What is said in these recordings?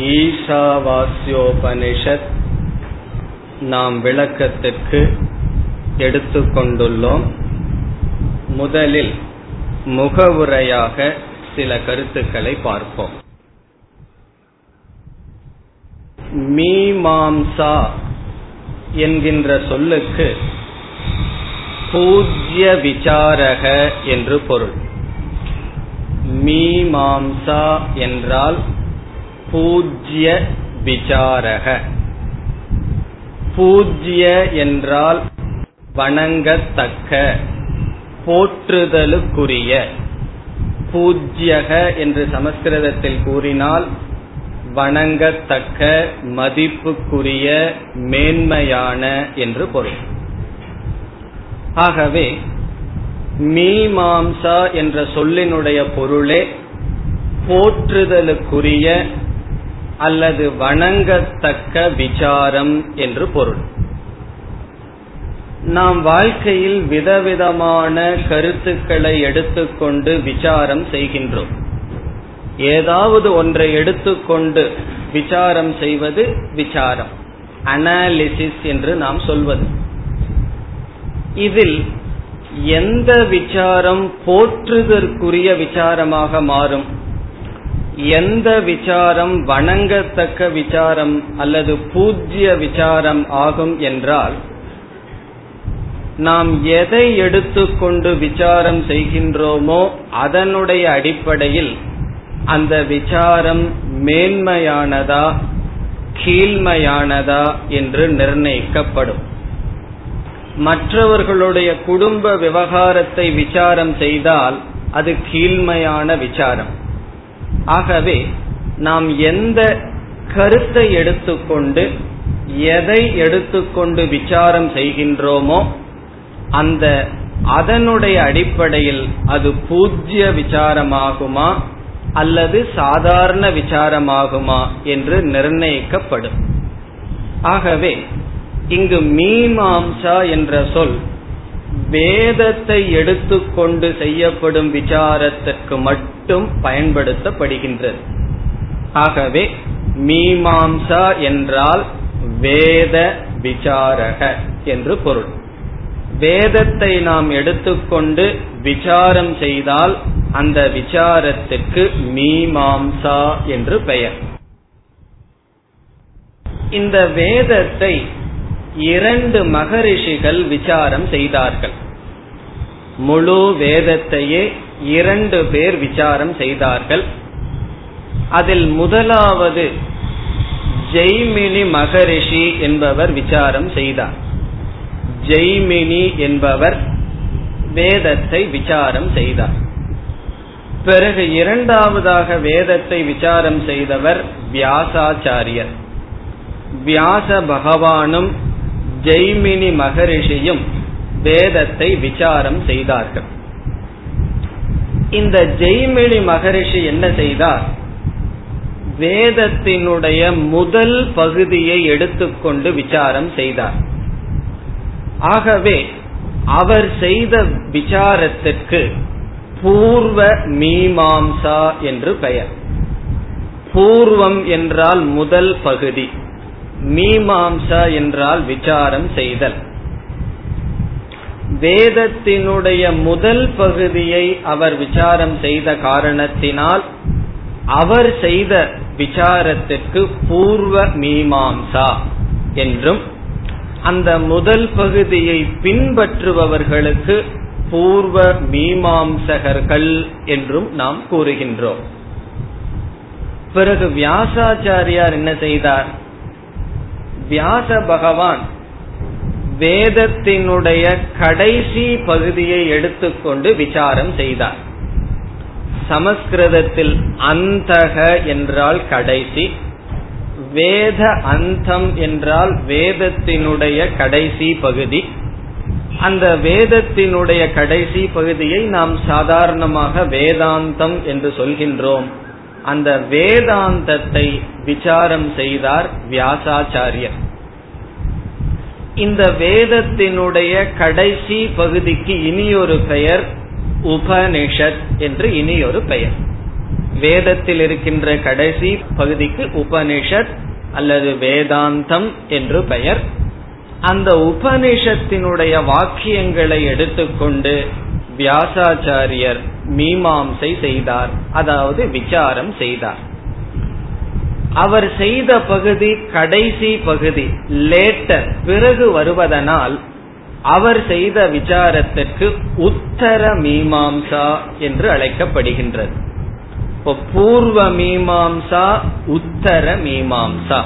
ஈசாவாசியோபனிஷத் நாம் விளக்கத்திற்கு எடுத்துக்கொண்டுள்ளோம். முதலில் முகவுரையாக சில கருத்துக்களை பார்ப்போம். மீமாம்சா என்கின்ற சொல்லுக்கு பூஜ்ய விசாரக என்று பொருள். மீமாம்சா என்றால் பூஜ்ய விசாரக. பூஜ்ய என்றால் வணங்கத்தக்க போற்றுதலுக்குரிய. பூஜ்யக என்று சமஸ்கிருதத்தில் கூறினால் வணங்கத்தக்க மதிப்புக்குரிய மேன்மையான என்று பொருள். ஆகவே மீமாம்சா என்ற சொல்லினுடைய பொருளே போற்றுதலுக்குரிய அல்லது வணங்கத்தக்க விசாரம் என்று பொருள். நாம் வாழ்க்கையில் விதவிதமான கருத்துக்களை எடுத்துக்கொண்டு விசாரம் செய்கின்றோம். ஏதாவது ஒன்றை எடுத்துக்கொண்டு விசாரம் செய்வது விசாரம். அனாலிசிஸ் என்று நாம் சொல்வது. இதில் எந்த விசாரம் போற்றுதற்குரிய விசாரமாக மாறும்? எந்த விசாரம் வணங்கத்தக்க விசாரம் அல்லது பூஜ்ய விசாரம் ஆகும் என்றால் நாம் எதை எடுத்துக்கொண்டு விசாரம் செய்கின்றோமோ அதனுடைய அடிப்படையில் அந்த விசாரம் மேன்மையானதா கீழ்மையானதா என்று நிர்ணயிக்கப்படும். மற்றவர்களுடைய குடும்ப விவகாரத்தை விசாரம் செய்தால் அது கீழ்மையான விசாரம். ஆகவே நாம் எந்த கருத்தை எடுத்துக்கொண்டு எதை எடுத்துக்கொண்டு விசாரம் செய்கின்றோமோ அந்த அதனுடைய அடிப்படையில் அது பூஜ்ய விசாரமாகுமா அல்லது சாதாரண விசாரமாகுமா என்று நிர்ணயிக்கப்படும். ஆகவே இங்கு மீமாம்சா என்ற சொல் வேதத்தை எடுத்துக்கொண்டு செய்யப்படும் விசாரத்திற்கு மட்டும் பயன்படுத்தப்படுகின்றது. ஆகவே மீமாம்சா என்றால் வேத விசாரக என்று பொருள். வேதத்தை நாம் எடுத்துக்கொண்டு விசாரம் செய்தால் அந்த விசாரத்திற்கு மீமாம்சா என்று பெயர். இந்த வேதத்தை இரண்டு மகரிஷிகள் விசாரம் செய்தார்கள். முழு வேதத்தையே இரண்டு பேர் விசாரம் செய்தார்கள். அதில் முதலாவது ஜெய்மினி மகரிஷி என்பவர் விசாரம் செய்தார். ஜெய்மினி என்பவர் வேதத்தை விசாரம் செய்தார். பிறகு இரண்டாவதாக வேதத்தை விசாரம் செய்தவர் வியாசாச்சாரியர். வியாச பகவானும் ஜெய்மினி மகரிஷியும் வேதத்தை விசாரம் செய்தார்கள். இந்த ஜெய்மினி மகரிஷி என்ன செய்தார்? வேதத்தினுடைய முதல் பகுதியை எடுத்துக்கொண்டு விசாரம் செய்தார். ஆகவே அவர் செய்த விசாரத்திற்கு பூர்வ மீமாம்சா என்று பெயர். பூர்வம் என்றால் முதல் பகுதி மீமாம்சா என்றால் விசாரம் செய்தல். வேதத்தினுடைய முதல் பகுதியை அவர் விசாரம் செய்த காரணத்தினால் அவர் செய்த விசாரத்திற்கு பூர்வ மீமாம்சா என்றும் அந்த முதல் பகுதியை பின்பற்றுபவர்களுக்கு பூர்வ மீமாம்சகர்கள் என்றும் நாம் கூறுகின்றோம். பிறகு வியாசாச்சாரியார் என்ன செய்தார்? வியாச பகவான் வேதத்தினுடைய கடைசி பகுதியை எடுத்துக்கொண்டு விசாரம் செய்தார். சமஸ்கிருதத்தில் அந்தக என்றால் கடைசி வேத அந்தம் என்றால் வேதத்தினுடைய கடைசி பகுதி. அந்த வேதத்தினுடைய கடைசி பகுதியை நாம் சாதாரணமாக வேதாந்தம் என்று சொல்கின்றோம். அந்த வேதாந்தத்தை விசாரம் செய்தார் வியாசாச்சாரியர். இந்த வேதத்தினுடைய கடைசி பகுதிக்கு இனியொரு பெயர் உபனிஷத் என்று இனியொரு பெயர். வேதத்தில் இருக்கின்ற கடைசி பகுதிக்கு உபனிஷத் அல்லது வேதாந்தம் என்று பெயர். அந்த உபனிஷத்தினுடைய வாக்கியங்களை எடுத்துக்கொண்டு வியாசாச்சாரியர் மீமாம்சை செய்தார் அதாவது விசாரம் செய்தார். அவர் செய்த பகுதி கடைசி பகுதி லேட்டர் பிறகு வருவதனால் அவர் செய்த விசாரத்திற்கு உத்தர மீமாம்சா என்று அழைக்கப்படுகின்றது. இப்போ பூர்வ மீமாம்சா உத்தர மீமாம்சா.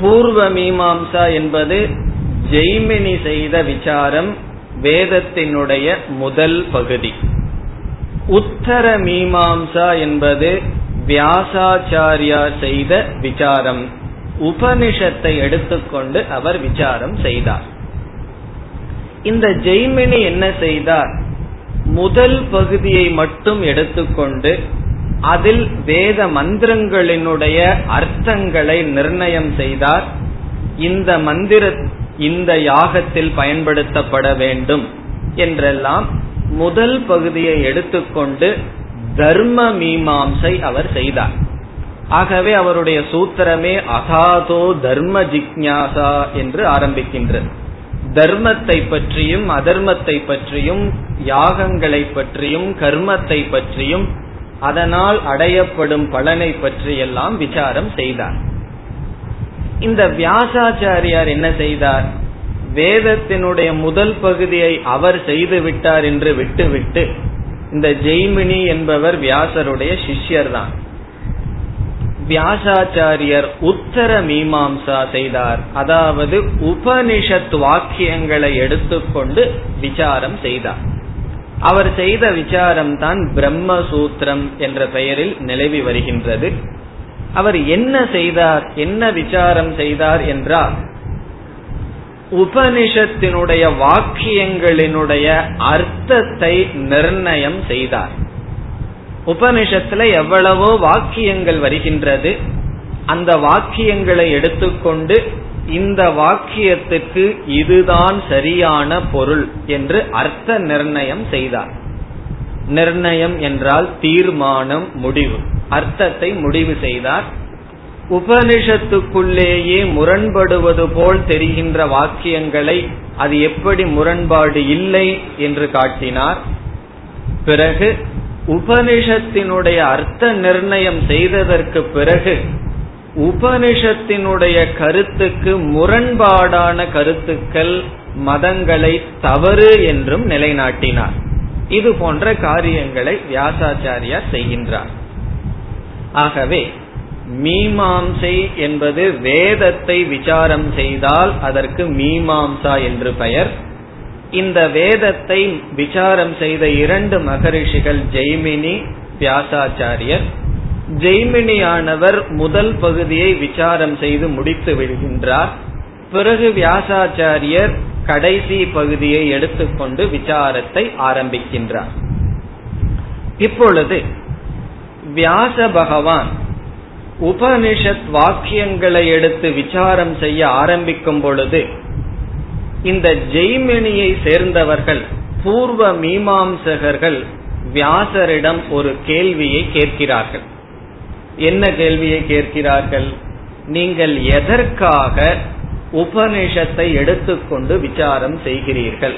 பூர்வ மீமாம்சா என்பது ஜெய்மினி செய்த விசாரம் வேதத்தினுடைய முதல் பகுதி. உத்தர மீமாம்சா என்பது வியாசாச்சாரியா செய்த விசாரம். உபனிஷத்தை எடுத்துக்கொண்டு அவர் விசாரம் செய்தார். இந்த ஜெய்மினி என்ன செய்தார்? முதல் பகுதியை மட்டும் எடுத்துக்கொண்டு அதில் வேத மந்திரங்களினுடைய அர்த்தங்களை நிர்ணயம் செய்தார். இந்த மந்திர இந்த யாகத்தில் பயன்படுத்தப்பட வேண்டும் என்றெல்லாம் முதல் பகுதியை எடுத்துக்கொண்டு தர்ம மீமாம்சை அவர் செய்தார். ஆகவே அவருடைய சூத்திரமே அகாதோ தர்ம ஜிக்ஞாசா என்று ஆரம்பிக்கின்றது. தர்மத்தை பற்றியும் அதர்மத்தை பற்றியும் யாகங்களை பற்றியும் கர்மத்தை பற்றியும் அதனால் அடையப்படும் பலனை பற்றியெல்லாம் விசாரம் செய்தார். இந்த வியாசாச்சாரியார் என்ன செய்தார்? வேதத்தினுடைய முதல் பகுதியை அவர் செய்து விட்டார் என்று விட்டுவிட்டு இந்த ஜெய்மினி என்பவர் வியாசருடைய சிஷ்யர் தான் வியாசாச்சாரியர் உத்தர மீமாம்சா செய்தார். அதாவது உபனிஷத் வாக்கியங்களை எடுத்துக்கொண்டு விசாரம் செய்தார். அவர் செய்த விசாரம் தான் பிரம்மசூத்திரம் என்ற பெயரில் நிலவி வருகின்றது. அவர் என்ன செய்தார் என்ன விசாரம் செய்தார் என்றால் உபனிஷத்தினுடைய வாக்கியங்களினுடைய அர்த்தத்தை நிர்ணயம் செய்தார். உபனிஷத்துல எவ்வளவோ வாக்கியங்கள் வருகின்றது. அந்த வாக்கியங்களை எடுத்துக்கொண்டு இந்த வாக்கியத்துக்கு இதுதான் சரியான பொருள் என்று அர்த்த நிர்ணயம் செய்தார். நிர்ணயம் என்றால் தீர்மானம் முடிவு. அர்த்தத்தை முடிவு செய்தார். உபனிஷத்துக்குள்ளேயே முரண்படுவது போல் தெரிகின்ற வாக்கியங்களை அது எப்படி முரண்பாடு இல்லை என்று காட்டினார். பிறகு உபனிஷத்தினுடைய அர்த்த நிர்ணயம் செய்ததற்கு பிறகு உபனிஷத்தினுடைய கருத்துக்கு முரண்பாடான கருத்துக்கள் மதங்களை தவறு என்றும் நிலைநாட்டினார். இது போன்ற காரியங்களை வியாசாச்சாரியார் செய்கின்றார். ஆகவே மீமாம்சை என்பது வேதத்தை விசாரம் செய்தால் அதற்கு மீமாம்சா என்று பெயர். இந்த வேதத்தை விசாரம் செய்த இரண்டு மகரிஷிகள் ஜெய்மினி வியாசாச்சாரியர். ஜெய்மினியானவர் முதல் பகுதியை விசாரம் செய்து முடித்து விடுகின்றார். பிறகு வியாசாச்சாரியர் கடைசி பகுதியை எடுத்துக்கொண்டு விசாரத்தை ஆரம்பிக்கின்றார். இப்பொழுது வியாச பகவான் உபனிஷத் வாக்கியங்களை எடுத்து விசாரம் செய்ய ஆரம்பிக்கும் பொழுது இந்த ஜெய்மினியை சேர்ந்தவர்கள் பூர்வ மீமாம்சகர்கள் வியாசரிடம் ஒரு கேள்வியை கேட்கிறார்கள். என்ன கேள்வியை கேட்கிறார்கள்? நீங்கள் எதற்காக உபனிஷத்தை எடுத்துக்கொண்டு விசாரம் செய்கிறீர்கள்?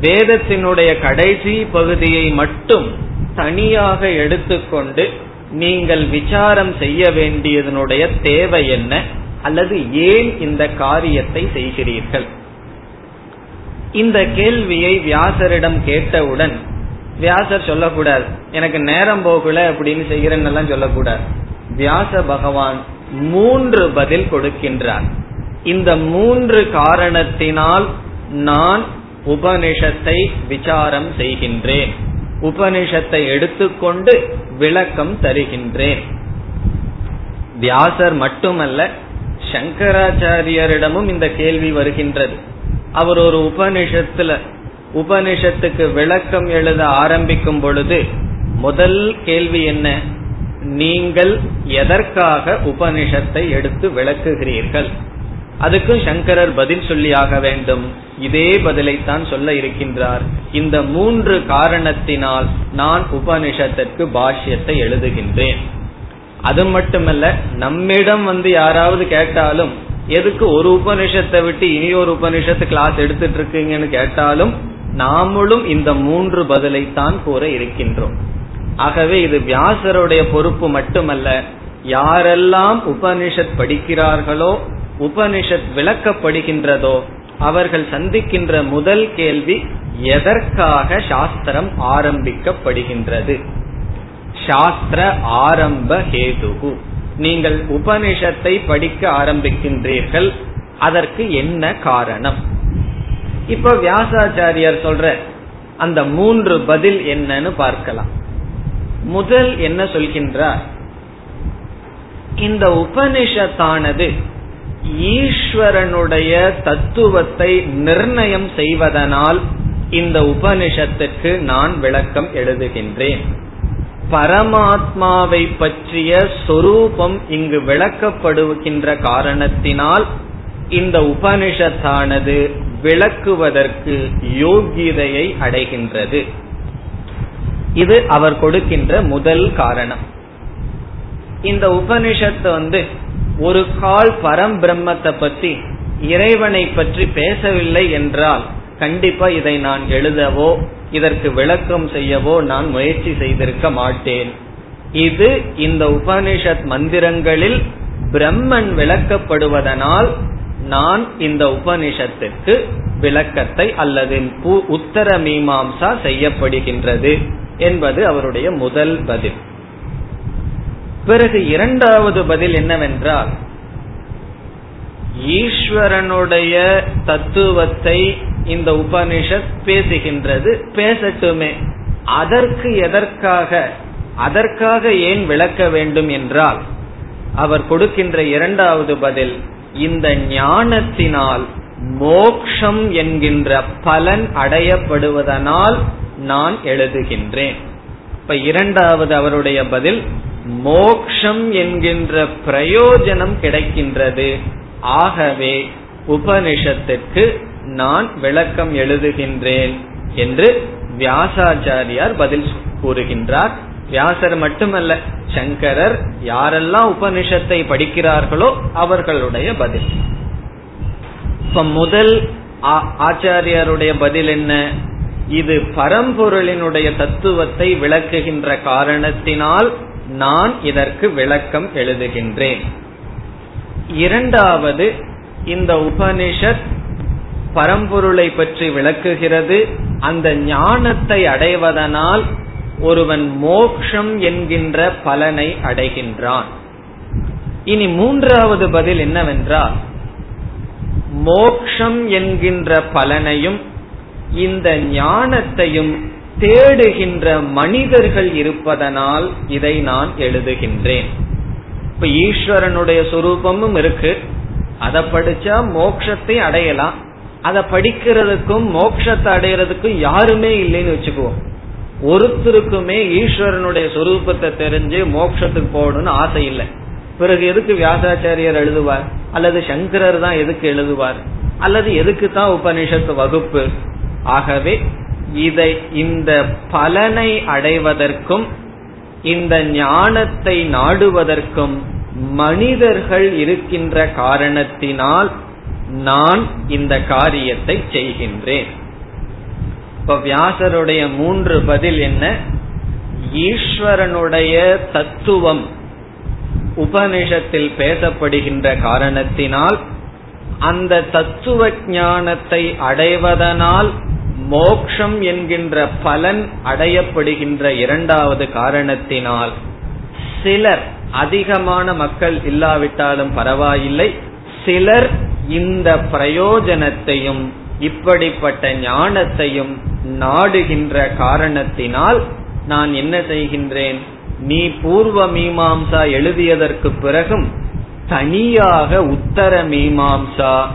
வேதத்தினுடைய கடைசி பகுதியை மட்டும் தனியாக எடுத்துக்கொண்டு நீங்கள் விசாரம் செய்ய வேண்டியதனுடைய தேவை என்ன? அல்லது ஏன் இந்த காரியத்தை செய்கிறீர்கள்? இந்த கேள்வியை வியாசரிடம் கேட்டவுடன் வியாசர் சொல்லக்கூடாது எனக்கு நேரம் போகல அப்படின்னு செய்கிறேன்னு சொல்லக்கூடாது. வியாச பகவான் மூன்று பதில் கொடுக்கின்றார். இந்த மூன்று காரணத்தினால் நான் உபனிஷத்தை விசாரம் செய்கின்றேன். உபனிஷத்தை எடுத்துக்கொண்டு விளக்கம் தருகின்றேன். வியாசர் மட்டுமல்ல சங்கராச்சாரியரிடமும் இந்த கேள்வி வருகின்றது. அவர் ஒரு உபனிஷத்துல உபனிஷத்துக்கு விளக்கம் எழுத ஆரம்பிக்கும் பொழுது முதல் கேள்வி என்ன? நீங்கள் எதற்காக உபனிஷத்தை எடுத்து விளக்குகிறீர்கள்? அதுக்கும் சங்கரர் பதில் சொல்லியாக வேண்டும். இதே பதிலைத்தான் சொல்ல இருக்கின்றார். இந்த மூன்று காரணத்தினால் நான் உபனிஷத்திற்கு பாஷ்யத்தை எழுதுகின்றேன். அது மட்டுமல்ல நம்மிடம் வந்து யாராவது கேட்டாலும் எதுக்கு ஒரு உபனிஷத்தை விட்டு இனி ஒரு உபனிஷத்து கிளாஸ் எடுத்துட்டு இருக்கீங்கன்னு கேட்டாலும் நாமளும் இந்த மூன்று பதிலைத்தான் கூற இருக்கின்றோம். ஆகவே இது வியாசருடைய பொறுப்பு மட்டுமல்ல யாரெல்லாம் உபனிஷத் படிக்கிறார்களோ உபனிஷத் விளக்கப்படுகின்றதோ அவர்கள் சந்திக்கின்ற முதல் கேள்வி எதற்காக சாஸ்திரம் ஆரம்பிக்கப்படுகின்றது? சாஸ்திர ஆரம்ப ஹேதுகு. நீங்கள் உபனிஷத்தை படிக்க ஆரம்பிக்கின்றீர்கள் அதற்கு என்ன காரணம்? இப்ப வியாசாச்சாரியார் சொல்ற அந்த மூன்று பதில் என்னன்னு பார்க்கலாம். முதல் என்ன சொல்கின்றார்? இந்த உபனிஷத்தானது ஈஸ்வரனுடைய தத்துவத்தை நிர்ணயம் செய்வதனால் இந்த உபனிஷத்துக்கு நான் விளக்கம் எழுதுகின்றேன். பரமாத்மாவை பற்றிய சொரூபம் இங்கு விளக்கப்படுகின்ற காரணத்தினால் இந்த உபனிஷத்தானது விளக்குவதற்கு யோகியதையை அடைகின்றது. இது அவர் கொடுக்கின்ற முதல் காரணம். இந்த உபனிஷத்து வந்து ஒரு கால் பரம் பிரம்மத்தை பத்தி இறைவனை பற்றி பேசவில்லை என்றால் கண்டிப்பா இதை நான் எழுதவோ இதற்கு விளக்கம் செய்யவோ நான் முயற்சி செய்திருக்க மாட்டேன். இது இந்த உபனிஷத் மந்திரங்களில் பிரம்மன் விளக்கப்படுவதனால் நான் இந்த உபனிஷத்துக்கு விளக்கத்தை அல்லது உத்தர மீமாம்சா செய்யப்படுகின்றது என்பது அவருடைய முதல் பதில். பிறகு இரண்டாவது பதில் என்னவென்றால் ஈஸ்வரனுடைய தத்துவத்தை இந்த உபனிஷத் பேசுகின்றது பேசட்டுமே. அதற்கு எதற்காக அதற்காக ஏன் விளக்க வேண்டும் என்றால் அவர் கொடுக்கின்ற இரண்டாவது பதில் இந்த ஞானத்தினால் மோக்ஷம் என்கின்ற பலன் அடையப்படுவதனால் நான் எழுதுகின்றேன். இப்ப இரண்டாவது அவருடைய பதில் மோக்ஷம் என்கின்ற பிரயோஜனம் கிடைக்கின்றது. ஆகவே உபனிஷத்திற்கு நான் விளக்கம் எழுதுகின்றேன் என்று வியாசாச்சாரியார் பதில் கூறுகின்றார். வியாசர் மட்டுமல்ல சங்கரர் யாரெல்லாம் உபனிஷத்தை படிக்கிறார்களோ அவர்களுடைய பதில். இப்ப முதல் ஆச்சாரியருடைய பதில் என்ன? இது பரம்பொருளினுடைய தத்துவத்தை விளக்குகின்ற காரணத்தினால் நான் இதற்கு விளக்கம் எழுதுகின்றேன். இரண்டாவது இந்த உபனிஷத் பரம்பொருளை பற்றி விளக்குகிறது. அந்த ஞானத்தை அடைவதனால் ஒருவன் மோக்ஷம் என்கின்ற பலனை அடைகின்றான். இனி மூன்றாவது பதில் என்னவென்றால் மோக்ஷம் என்கின்ற பலனையும் இந்த ஞானத்தையும் தேடுகின்ற மனிதர்கள் இருப்பதனால் இதை நான் எழுதுகின்றேன். இப்ப ஈஸ்வரனுடைய சுரூபமும் இருக்கு. அதை படிச்சா மோக்ஷத்தை அடையலாம். அதை படிக்கிறதுக்கும் மோட்சத்தை அடையிறதுக்கும் யாருமே இல்லைன்னு வச்சுக்குவோம். ஒருத்தருக்குமே ஈஸ்வரனுடைய சொரூபத்தை தெரிஞ்சு மோட்சத்துக்கு போகணும்னு ஆசை இல்லை. பிறகு எதுக்கு வியாசாச்சாரியர் எழுதுவார்? அல்லது சங்கரர் தான் எதுக்கு எழுதுவார்? அல்லது எதுக்கு தான் உபனிஷத்து வகுப்பு? ஆகவே இதை இந்த பலனை அடைவதற்கும் இந்த ஞானத்தை நாடுவதற்கும் மனிதர்கள் இருக்கின்ற காரணத்தினால் நான் இந்த காரியத்தை செய்கின்றேன். இப்ப வியாசருடைய மூன்று பதில் என்ன? ஈஸ்வரனுடைய தத்துவம் உபனிஷத்தில் பேசப்படுகின்ற காரணத்தினால் அந்த தத்துவ ஞானத்தை அடைவதனால் மோக்ஷம் என்கின்ற பலன் அடையப்படுகின்ற இரண்டாவது காரணத்தினால் சிலர் அதிகமான மக்கள் இல்லாவிட்டாலும் பரவாயில்லை. சிலர் இந்த பிரயோஜனத்தையும் இப்படிப்பட்ட ஞானத்தையும் நாடுகின்ற காரணத்தினால் நான் என்ன செய்கின்றேன்? நீ பூர்வ மீமாம்சா எழுதியதற்கு பிறகும் தனியாக உத்தர மீமாம்சா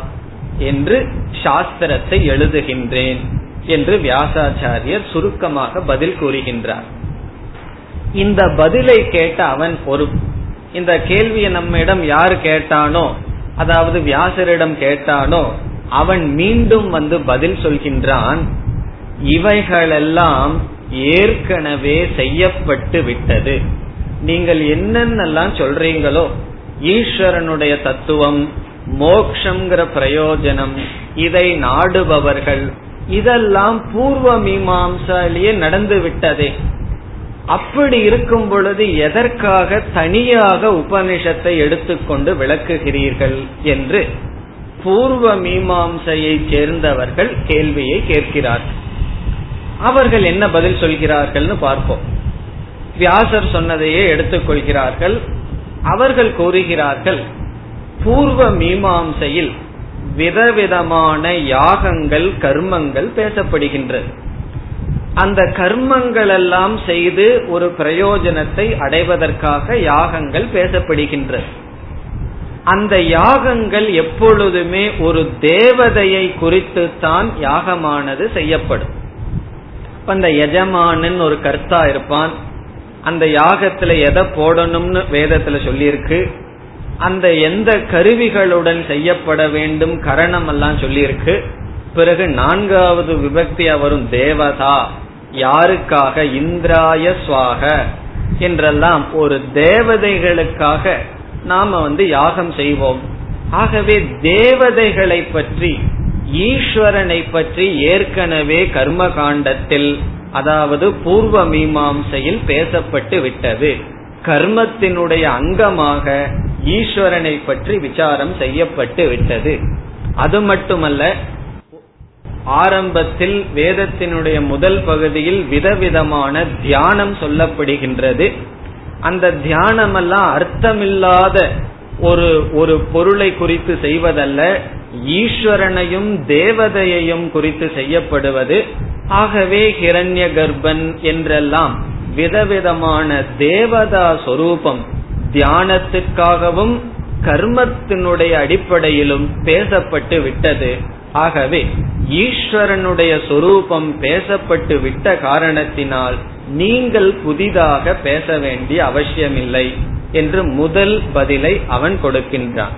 என்று சாஸ்திரத்தை எழுதுகின்றேன். என்று வியாசாச்சாரியர் சுருக்கமாக பதில் கூறுகின்றார். இந்த பதிலை கேட்ட அவன் பொறுப்பு. இந்த கேள்வியை நம்மிடம் யார் கேட்டானோ அதாவது வியாசரிடம் கேட்டானோ அவன் மீண்டும் வந்து பதில் சொல்கின்றான் இவைகளெல்லாம் ஏற்கனவே செய்யப்பட்டு விட்டது. நீங்கள் என்னென்னலாம் சொல்றீங்களோ ஈஸ்வரனுடைய தத்துவம் மோக்ஷங்கிற பிரயோஜனம் இதை நாடுபவர்கள் இதெல்லாம் பூர்வ மீமாம்சாலேயே நடந்து விட்டதே. அப்படி இருக்கும் பொழுது எதற்காக தனியாக உபனிஷத்தை எடுத்துக்கொண்டு விளக்குகிறீர்கள் என்று பூர்வ மீமாம்சையை சேர்ந்தவர்கள் கேள்வியை கேட்கிறார்கள். அவர்கள் என்ன பதில் சொல்கிறார்கள்னு பார்ப்போம். வியாசர் சொன்னதையே எடுத்துக்கொள்கிறார்கள். அவர்கள் கூறுகிறார்கள் பூர்வ மீமாம்சையில் விதவிதமான யாகங்கள் கர்மங்கள் பேசப்படுகின்றது அந்த கர்மங்கள் எல்லாம் செய்து ஒரு பிரயோஜனத்தை அடைவதற்காக யாகங்கள் பேசப்படுகின்றது அந்த யாகங்கள் எப்பொழுதுமே ஒரு தேவதையை குறித்து தான் யாகமானது செய்யப்படும். அந்த எஜமானன் ஒரு கர்த்தா இருப்பான். அந்த யாகத்துல எதை போடணும்னு வேதத்துல சொல்லியிருக்கு. அந்த எந்த கருவிகளுடன் செய்யப்பட வேண்டும் கரணம் எல்லாம் சொல்லியிருக்கு. பிறகு நான்காவது விபக்தியா வரும் தேவதா யாருக்காக? இந்திராய சுவாக என்றெல்லாம் ஒரு தேவதைகளுக்காக நாம வந்து யாகம் செய்வோம். ஆகவே தேவதைகளை பற்றி ஈஸ்வரனை பற்றி ஏற்கனவே கர்ம காண்டத்தில் அதாவது பூர்வ மீமாம்சையில் பேசப்பட்டு விட்டது. கர்மத்தினுடைய அங்கமாக ஈஸ்வரனை பற்றி விசாரம் செய்யப்பட்டு விட்டது. அது மட்டுமல்ல ஆரம்பத்தில் வேதத்தினுடைய முதல் பகுதியில் விதவிதமான தியானம் சொல்லப்படுகின்றது. அந்த தியானம் எல்லாம் அர்த்தமில்லாத ஒரு ஒரு பொருளை குறித்து செய்வதல்ல ஈஸ்வரனையும் தேவதையையும் குறித்து செய்யப்படுவது. ஆகவே ஹிரண்ய கர்ப்பன் என்றெல்லாம் விதவிதமான தேவதா சொரூபம் தியானத்திற்காகவும் கர்மத்தினுடைய அடிப்படையிலும் பேசப்பட்டு விட்டது. ஆகவே ஈஸ்வரனுடைய சொரூபம் பேசப்பட்டு விட்ட காரணத்தினால் நீங்கள் புதிதாக பேச வேண்டிய அவசியமில்லை என்று முதல் பதிலை அவன் கொடுக்கின்றான்.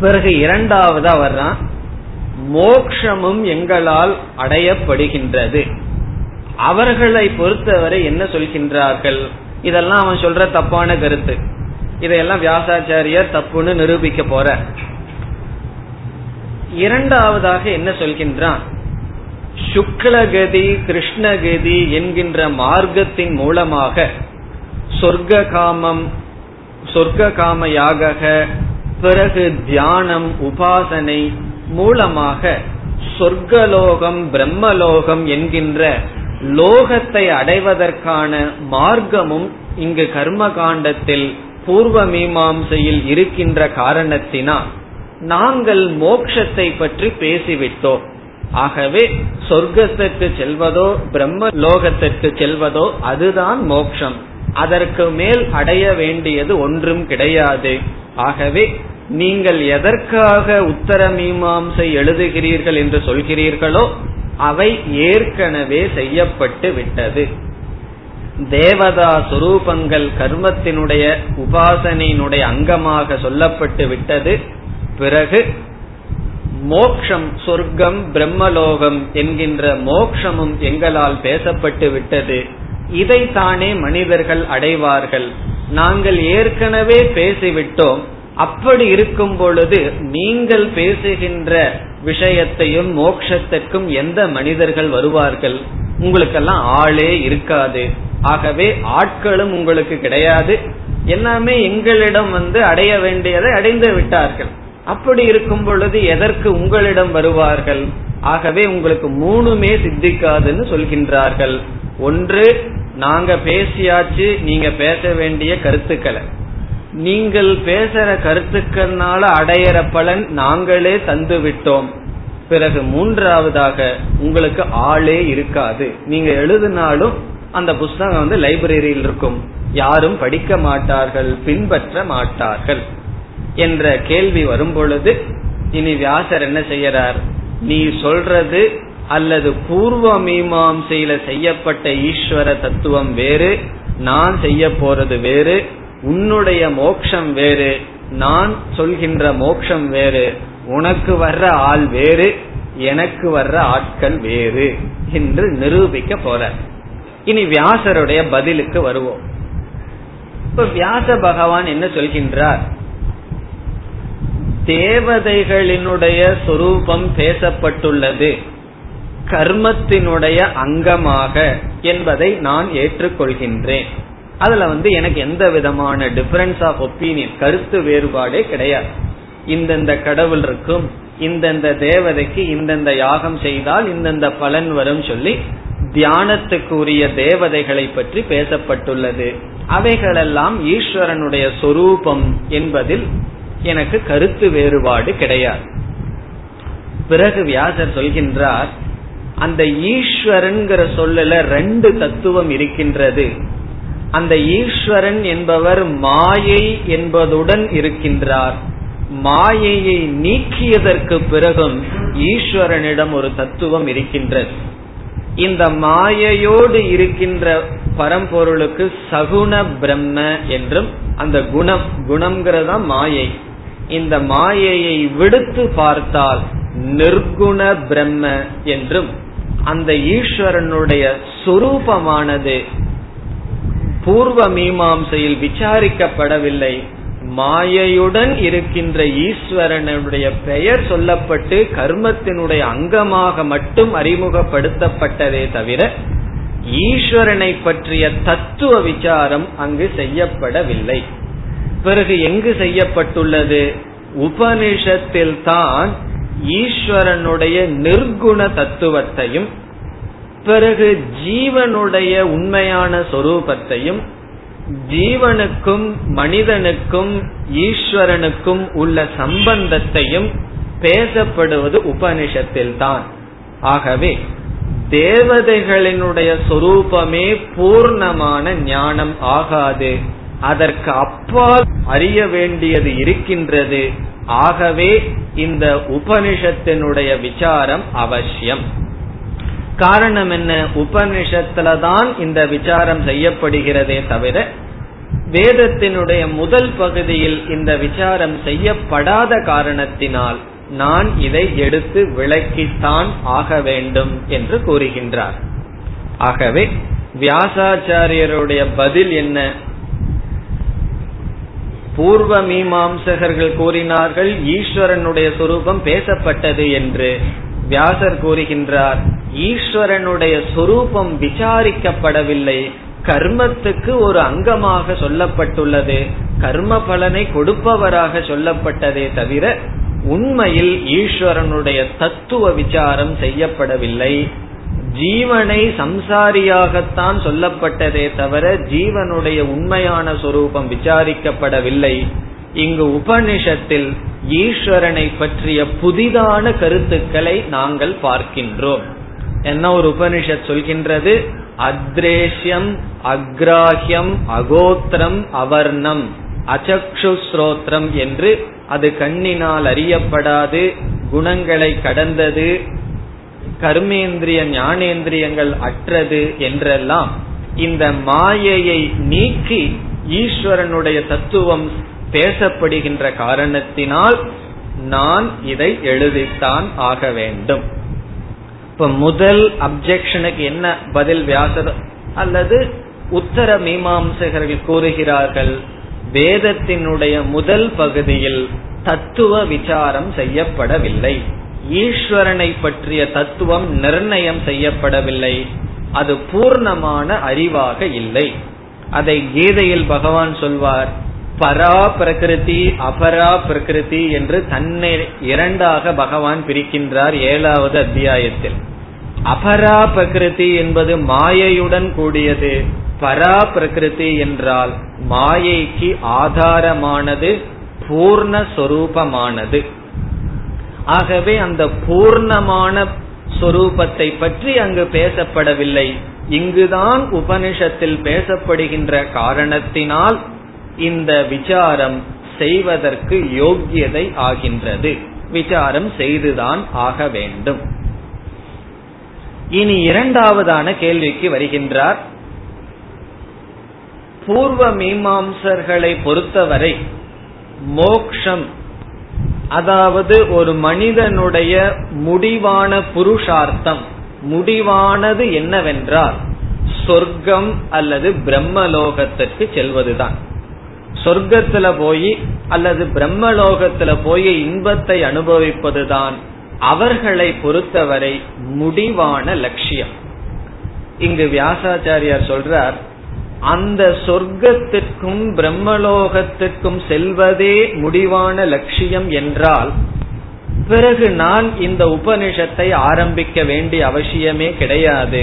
பிறகு இரண்டாவது அவர் மோக்ஷமும் எங்களால் அடையப்படுகின்றது. அவர்களை பொறுத்தவரை என்ன சொல்கின்றார்கள்? இதெல்லாம் அவன் சொல்ற தப்பான கருத்து. இதையெல்லாம் வியாசாச்சாரியர் தப்புன்னு நிரூபிக்க போற. இரண்டாவதாக என்ன சொல்கின்றான்? சுக்லகதி கிருஷ்ணகதி என்கின்ற மார்க்கத்தின் மூலமாக சொர்க்க காமம் சொர்க்க காம யாக பிறகு தியானம் உபாசனை மூலமாக சொர்க்கலோகம் பிரம்மலோகம் என்கின்ற லோகத்தை அடைவதற்கான மார்க்கமும் இங்கு கர்ம காண்டத்தில் பூர்வ மீமாம்சையில் இருக்கின்ற காரணத்தினால் நாங்கள் மோக்ஷத்தை பற்றி பேசிவிட்டோம். ஆகவே சொர்க்கத்திற்கு செல்வதோ பிரம்ம லோகத்திற்கு செல்வதோ அதுதான் மோக்ஷம். அதற்கு மேல் அடைய வேண்டியது ஒன்றும் கிடையாது. ஆகவே நீங்கள் எதற்காக உத்தர மீமாம்சை எழுதுகிறீர்கள் என்று சொல்கிறீர்களோ அவை ஏற்கனவே செய்யப்பட்டு விட்டது. தேவதா சுரூபங்கள் கர்மத்தினுடைய உபாசனையினுடைய அங்கமாக சொல்லப்பட்டு விட்டது. பிறகு மோக்ஷம் சொர்க்கம் பிரம்மலோகம் என்கின்ற மோக்ஷமும் எங்களால் பேசப்பட்டு விட்டது. இதைத்தானே மனிதர்கள் அடைவார்கள். நாங்கள் ஏற்கனவே பேசிவிட்டோம். அப்படி இருக்கும் பொழுது நீங்கள் பேசுகின்ற விஷயத்தையும் மோக்ஷத்திற்கும் எந்த மனிதர்கள் வருவார்கள்? உங்களுக்கெல்லாம் ஆளே இருக்காது. ஆகவே ஆட்களும் உங்களுக்கு கிடையாது. எல்லாமே எங்களிடம் வந்து அடைய வேண்டியதை அடைந்து விட்டார்கள். அப்படி இருக்கும் பொழுது எதற்கு உங்களிடம் வருவார்கள்? ஆகவே உங்களுக்கு மூணுமே சித்திக்காதுன்னு சொல்கின்றார்கள். ஒன்று நாங்க பேசியாச்சு நீங்க பேச வேண்டிய கருத்துக்களை. நீங்கள் பேசுற கருத்துக்கள்னால அடையிற பலன் நாங்களே தந்து விட்டோம். பிறகு மூன்றாவதாக உங்களுக்கு ஆளே இருக்காது. நீங்க எழுதினாலும் அந்த புஸ்தகம் வந்து லைப்ரரியில் இருக்கும். யாரும் படிக்க மாட்டார்கள் பின்பற்ற மாட்டார்கள் என்ற கேள்வி வரும் பொழுது இனி வியாசர் என்ன செய்யறார்? நீ சொல்றது அல்லது பூர்வ மீமாம்சையில செய்யப்பட்ட ஈஸ்வர தத்துவம் வேறு நான் செய்ய போறது வேறு உன்னுடைய மோக்ஷம் வேறு நான் சொல்கின்ற மோக்ஷம் வேறு உனக்கு வர்ற ஆள் வேறு எனக்கு வர்ற ஆட்கள் வேறு என்று நிரூபிக்க போற. இனி வியாசருடைய பதிலுக்கு வருவோம். இப்ப வியாச பகவான் என்ன சொல்கின்றார்? தேவதைகளினுடைய சொரூபம் பேசப்பட்டுள்ளது. கர்மத்தினுடைய அங்கமாக என்பதை நான் ஏற்றுக்கொள்கின்றேன். அதுல வந்து எனக்கு எந்த விதமான டிஃபரன்ஸ் ஆஃப் ஒப்பீனியன் கருத்து வேறுபாடே கிடையாது. இந்தந்த கடவுள் இருக்கும் இந்தந்த தேவதைக்கு இந்தந்த யாகம் செய்தால் இந்தந்த பலன் வரும் சொல்லி தியானத்துக்குரிய தேவதைகளை பற்றி பேசப்பட்டுள்ளது. அவைகளெல்லாம் ஈஸ்வரனுடைய சொரூபம் என்பதில் எனக்கு கருத்து வேறுபாடு கிடையாது. பிறகு வியாசர் சொல்கின்றார் அந்த ஈஸ்வரன்கிற சொல்லல ரெண்டு தத்துவம் இருக்கின்றது. அந்த ஈஸ்வரன் என்பவர் மாயை என்பதுடன் இருக்கின்றார். மாயையை நீக்கியதற்கு பிறகும் ஈஸ்வரனிடம் ஒரு தத்துவம் இருக்கின்றது. இந்த மாயையோடு இருக்கின்ற பரம்பொருளுக்கு சகுண பிரம்ம என்றும் அந்த குணம் குணம்ங்கிறதா மாயை. இந்த மாயையை விடுத்து பார்த்தால் நிர்குண பிரம்ம என்றும் அந்த ஈஸ்வரனுடைய சொரூபமானது பூர்வ மீமாம்சையில் விசாரிக்கப்படவில்லை. மாயையுடன் இருக்கின்ற ஈஸ்வரனுடைய பெயர் சொல்லப்பட்டு கர்மத்தினுடைய அங்கமாக மட்டும் அறிமுகப்படுத்தப்பட்டதே தவிர ஈஸ்வரனை பற்றிய தத்துவ விசாரம் அங்கு செய்யப்படவில்லை. பிறகு எங்கு செய்யப்பட்டுள்ளது? உபனிஷத்தில் தான் ஈஸ்வரனுடைய நிர்குண தத்துவத்தையும் பிறகு ஜீவனுடைய உண்மையான சொரூபத்தையும் ஜீவனுக்கும் மனிதனுக்கும் ஈஸ்வரனுக்கும் உள்ள சம்பந்தத்தையும் பேசப்படுவது உபனிஷத்தில் தான் ஆகவே தேவதைகளினுடைய சொரூபமே பூர்ணமான ஞானம் ஆகாது. அதற்கு அப்பால் அறிய வேண்டியது இருக்கின்றது. ஆகவே இந்த உபனிஷத்தினுடைய விசாரம் அவசியம். காரணம் என்ன? உபனிஷத்துல தான் இந்த விசாரம் செய்யப்படுகிறதே தவிர வேதத்தினுடைய முதல் பகுதியில் இந்த விசாரம் செய்யப்படாத காரணத்தினால் நான் இதை எடுத்து விளக்கித்தான் ஆக வேண்டும் என்று கூறுகின்றார். ஆகவே வியாசாச்சாரியருடைய பதில் என்ன? பூர்வ மீமாம்சகர்கள் கூறினார்கள் ஈஸ்வரனுடைய சுரூபம் பேசப்பட்டது என்று வியாசர் கூறுகின்றார். ஈஸ்வரனுடைய சொரூபம் விசாரிக்கப்படவில்லை. கர்மத்துக்கு ஒரு அங்கமாக சொல்லப்பட்டுள்ளது. கர்ம பலனை கொடுப்பவராக சொல்லப்பட்டதே தவிர உண்மையில் ஈஸ்வரனுடைய தத்துவ விசாரம் செய்யப்படவில்லை. ஜீவனை சம்சாரியாகத்தான் சொல்லப்பட்டதே தவிர ஜீவனுடைய உண்மையான சொரூபம் விசாரிக்கப்படவில்லை. இங்கு உபனிஷத்தில் ஈஸ்வரனை பற்றிய புதிதான கருத்துக்களை நாங்கள் பார்க்கின்றோம். என்ன ஒரு உபனிஷத் சொல்கின்றது? அத்ரேஷ்யம் அக்ராஹ்யம் அகோத்திரம் அவர்ணம் அச்சக்ஷு ஸ்ரோத்ரம் என்று அது கண்ணினால் அறியப்படாது குணங்களை கடந்தது கர்மேந்திரிய ஞானேந்திரியங்கள் அற்றது என்றெல்லாம் இந்த மாயையை நீக்கி ஈஸ்வரனுடைய தத்துவம் பேசப்படுகின்ற காரணத்தினால் நான் இதை எழுதித்தான் ஆக வேண்டும். இப்ப முதல் அப்செக்ஷனுக்கு என்ன பதில் வியாசர் அல்லது உத்தர மீமாம்சகர்கள் கூறுகிறார்கள் வேதத்தினுடைய முதல் பகுதியில் தத்துவ விசாரம் செய்யப்படவில்லை. ஈஸ்வரனை பற்றிய தத்துவம் நிர்ணயம் செய்யப்படவில்லை. அது பூர்ணமான அறிவாக இல்லை. அதை கீதையில் பகவான் சொல்வார் பரா பிரகிருதி அபரா பிரகிருதி என்று தன்னை இரண்டாக பகவான் பிரிக்கின்றார் ஏழாவது அத்தியாயத்தில். அபரா பிரகிருதி என்பது மாயையுடன் கூடியது. பரா பிரகிருதி என்றால் மாயைக்கு ஆதாரமானது பூர்ணஸ்வரூபமானது ஆகவே அந்த பூர்ணமான சொரூபத்தை பற்றி அங்கு பேசப்படவில்லை. இங்குதான் உபனிஷத்தில் பேசப்படுகின்ற காரணத்தினால் இந்த விசாரம் செய்வதற்கு யோக்கியதை ஆகின்றது. விசாரம் செய்துதான் ஆக வேண்டும். இனி இரண்டாவதான கேள்விக்கு வருகின்றார். பூர்வ மீமாம்சர்களை பொறுத்தவரை மோக்ஷம் அதாவது ஒரு மனிதனுடைய முடிவான புருஷார்த்தம் முடிவானது என்னவென்றால் சொர்க்கம் அல்லது பிரம்மலோகத்திற்கு செல்வதுதான். சொர்க்கத்துல போய் அல்லது பிரம்மலோகத்துல போய் இன்பத்தை அனுபவிப்பதுதான் அவர்களை பொறுத்தவரை முடிவான லட்சியம். இங்கு வியாசாச்சாரியார் சொல்றார் அந்த சொர்க்கத்திற்கும் பிரம்மலோகத்திற்கும் செல்வதே முடிவான லட்சியம் என்றால் பிறகு நான் இந்த உபனிஷத்தை ஆரம்பிக்க வேண்டிய அவசியமே கிடையாது.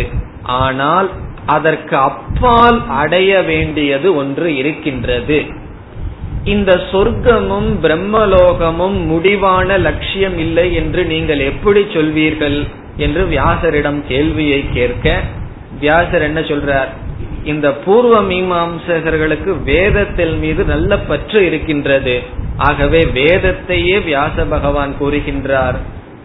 ஆனால் அதற்கு அப்பால் அடைய வேண்டியது ஒன்று இருக்கின்றது. இந்த சொர்க்கமும் பிரம்மலோகமும் முடிவான லட்சியம் இல்லை என்று நீங்கள் எப்படி சொல்வீர்கள் என்று வியாசரிடம் கேள்வியை கேட்க வியாசர் என்ன சொல்றார்? இந்த பூர்வ மீமாம்சகர்களுக்கு வேதத்தில் மீது நல்ல பற்று இருக்கின்றது. ஆகவே வேதத்தையே வியாச பகவான் கூறுகின்றார்.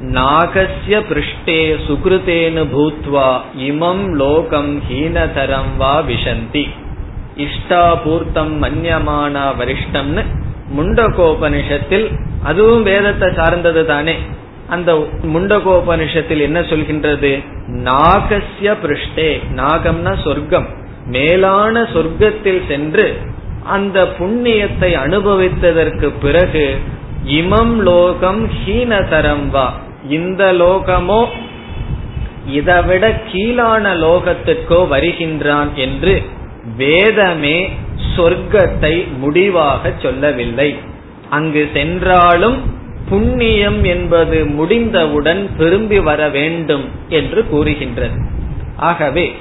நாகசிய பிருஷ்டே சுகிருதேனு பூத்வா இமம் லோகம் ஹீனதரம் வா விஷந்தி. இஷ்டாபூர்த்தம் மன்யமானா வரிஷ்டம்னு முண்டகோபனிஷத்தில் அதுவும் வேதத்தை சார்ந்தது தானே. அந்த முண்டகோபனிஷத்தில் என்ன சொல்கின்றது? நாகசிய பிருஷ்டே நாகம்னா சொர்க்கம். மேலான சொர்க்கத்தில் சென்று அந்த புண்ணியத்தை அனுபவித்ததற்கு பிறகு இமம் லோகம் ஹீனதரம் வா. இந்த லோகமோ இதைவிட கீழான லோகத்துக்கோ வருகின்றான் என்று வேதமே சொர்க்கத்தை முடிவாக சொல்லவில்லை. அங்கு சென்றாலும் புண்ணியம் என்பது முடிந்தவுடன் திரும்பி வர வேண்டும் என்று கூறுகின்றது. ஆகவே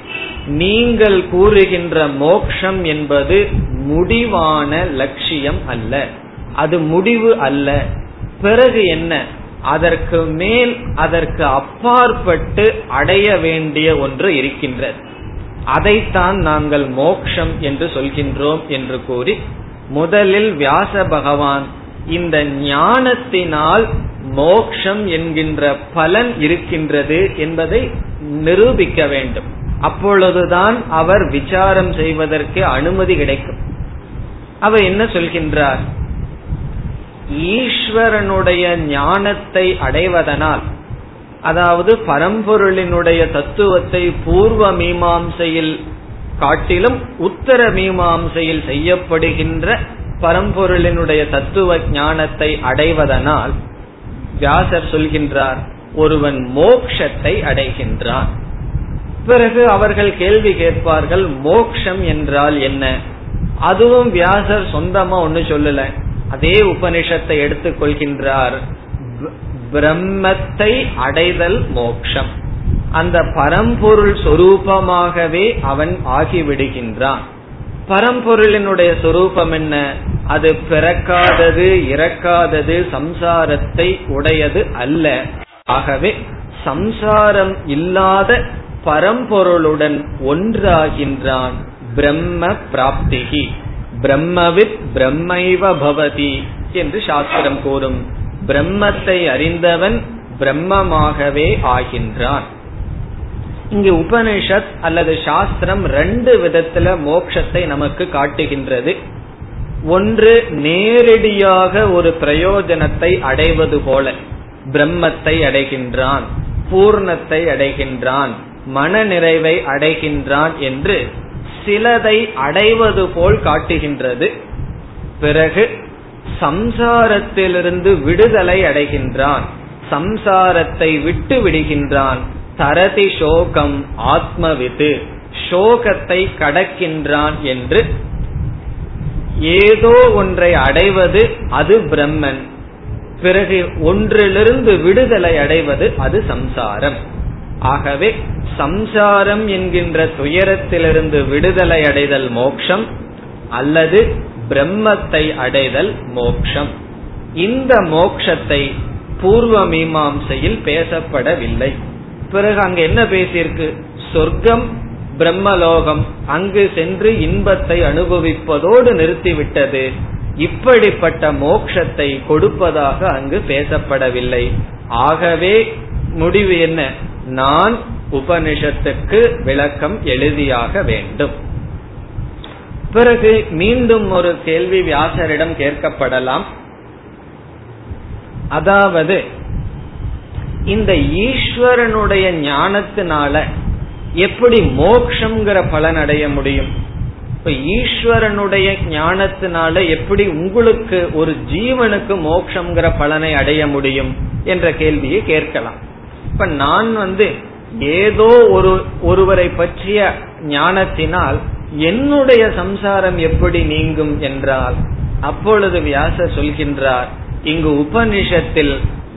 நீங்கள் கூறுகின்ற மோக்ஷம் என்பது முடிவான லட்சியம் அல்ல. அது முடிவு அல்ல. பிறகு என்ன? அதற்கு மேல் அதற்கு அப்பாற்பட்டு அடைய வேண்டிய ஒன்று இருக்கின்றது. அதைத்தான் நாங்கள் மோக்ஷம் என்று சொல்கின்றோம் என்று கூறி முதலில் வியாச பகவான் இந்த ஞானத்தினால் மோக்ஷம் என்கின்ற பலன் இருக்கின்றது என்பதை நிரூபிக்க வேண்டும். அப்பொழுதுதான் அவர் விசாரம் செய்வதற்கு அனுமதி கிடைக்கும். அவர் என்ன சொல்கின்றார்? ஈஸ்வரனுடைய ஞானத்தை அடைவதனால் அதாவது பரம்பொருளினுடைய தத்துவத்தை பூர்வ மீமாம்சையில் காட்டிலும் உத்தர மீமாம்சையில் செய்யப்படுகின்ற பரம்பொருளினுடைய தத்துவ ஞானத்தை அடைவதனால் வியாசர் சொல்கின்றார் ஒருவன் மோக்ஷத்தை அடைகின்றான். பிறகு அவர்கள் கேள்வி கேட்பார்கள் மோக்ஷம் என்றால் என்ன? அதுவும் வியாசர் சொந்தமா ஒன்னு சொல்லல. அதே உபனிஷத்தை எடுத்துக் கொள்கின்றார் பிரம்மத்தை அடைதல் மோக்ஷம். அந்த பரம்பொருள் சொரூபமாகவே அவன் ஆகிவிடுகின்றான். பரம்பொருளினுடைய சொரூபம் என்ன? அது பிறக்காதது இறக்காதது சம்சாரத்தை உடையது அல்ல. ஆகவே சம்சாரம் இல்லாத பரம்பொருளுடன் ஒன்றாகின்றான் பிரம்ம பிராப்திகி. பிரம்மவித் பிரம்மைவ பவதி என்று சாஸ்திரம் கூறும். பிரம்மத்தை அறிந்தவன் பிரம்மமாகவே ஆகின்றான். இங்கு உபனிஷத் அல்லது சாஸ்திரம் ரெண்டு விதத்துல மோட்சத்தை நமக்கு காட்டுகின்றது. ஒன்று நேரடியாக ஒரு பிரயோஜனத்தை அடைவது போல பிரம்மத்தை அடைகின்றான் பூர்ணத்தை அடைகின்றான் மன நிறைவை அடைகின்றான் என்று சிலதை அடைவது போல் காட்டுகின்றது. பிறகு சம்சாரத்திலிருந்து விடுதலை அடைகின்றான். சம்சாரத்தை விட்டு விடுகின்றான். தரதி சோகம் ஆத்மவிது சோகத்தை கடக்கின்றான் என்று ஏதோ ஒன்றை அடைவது அது பிரம்மன். பிறகு ஒன்றிலிருந்து விடுதலை அடைவது அது சம்சாரம். ஆகவே சம்சாரம் என்கின்ற துயரத்திலிருந்து விடுதலை அடைதல் மோக்ஷம் அல்லது பிரம்மத்தை அடைதல் மோக்ஷம். இந்த மோக்ஷத்தை பூர்வ மீமாம்சையில் பேசப்படவில்லை. பிறகு அங்க என்ன பேசியிருக்கு? சொர்க்கம் பிரம்மலோகம் அங்கு சென்று இன்பத்தை அனுபவிப்பதோடு நிறுத்திவிட்டது. இப்படிப்பட்ட மோக்ஷத்தை கொடுப்பதாக அங்கு பேசப்படவில்லை. ஆகவே முடிவு என்ன? நான் உபனிஷத்துக்கு விளக்கம் எழுதியாக வேண்டும். பிறகு மீண்டும் ஒரு கேள்வி வியாசரிடம் கேட்கப்படலாம். அதாவது இந்த ஈஸ்வரனுடைய ஞானத்தினால எப்படி மோக்ஷங்கிற பலன் அடைய முடியும்? இப்ப ஈஸ்வரனுடைய ஞானத்தினால எப்படி உங்களுக்கு ஒரு ஜீவனுக்கு மோக்ஷங்கிற பலனை அடைய முடியும் என்ற கேள்வியை கேட்கலாம். இப்ப நான் வந்து ஏதோ ஒரு ஒருவரை பற்றிய ஞானத்தினால் என்னுடைய சம்சாரம் எப்படி நீங்கும் என்றால் அப்பொழுது வியாச சொல்கின்றார் இங்கு உபனிஷத்தில்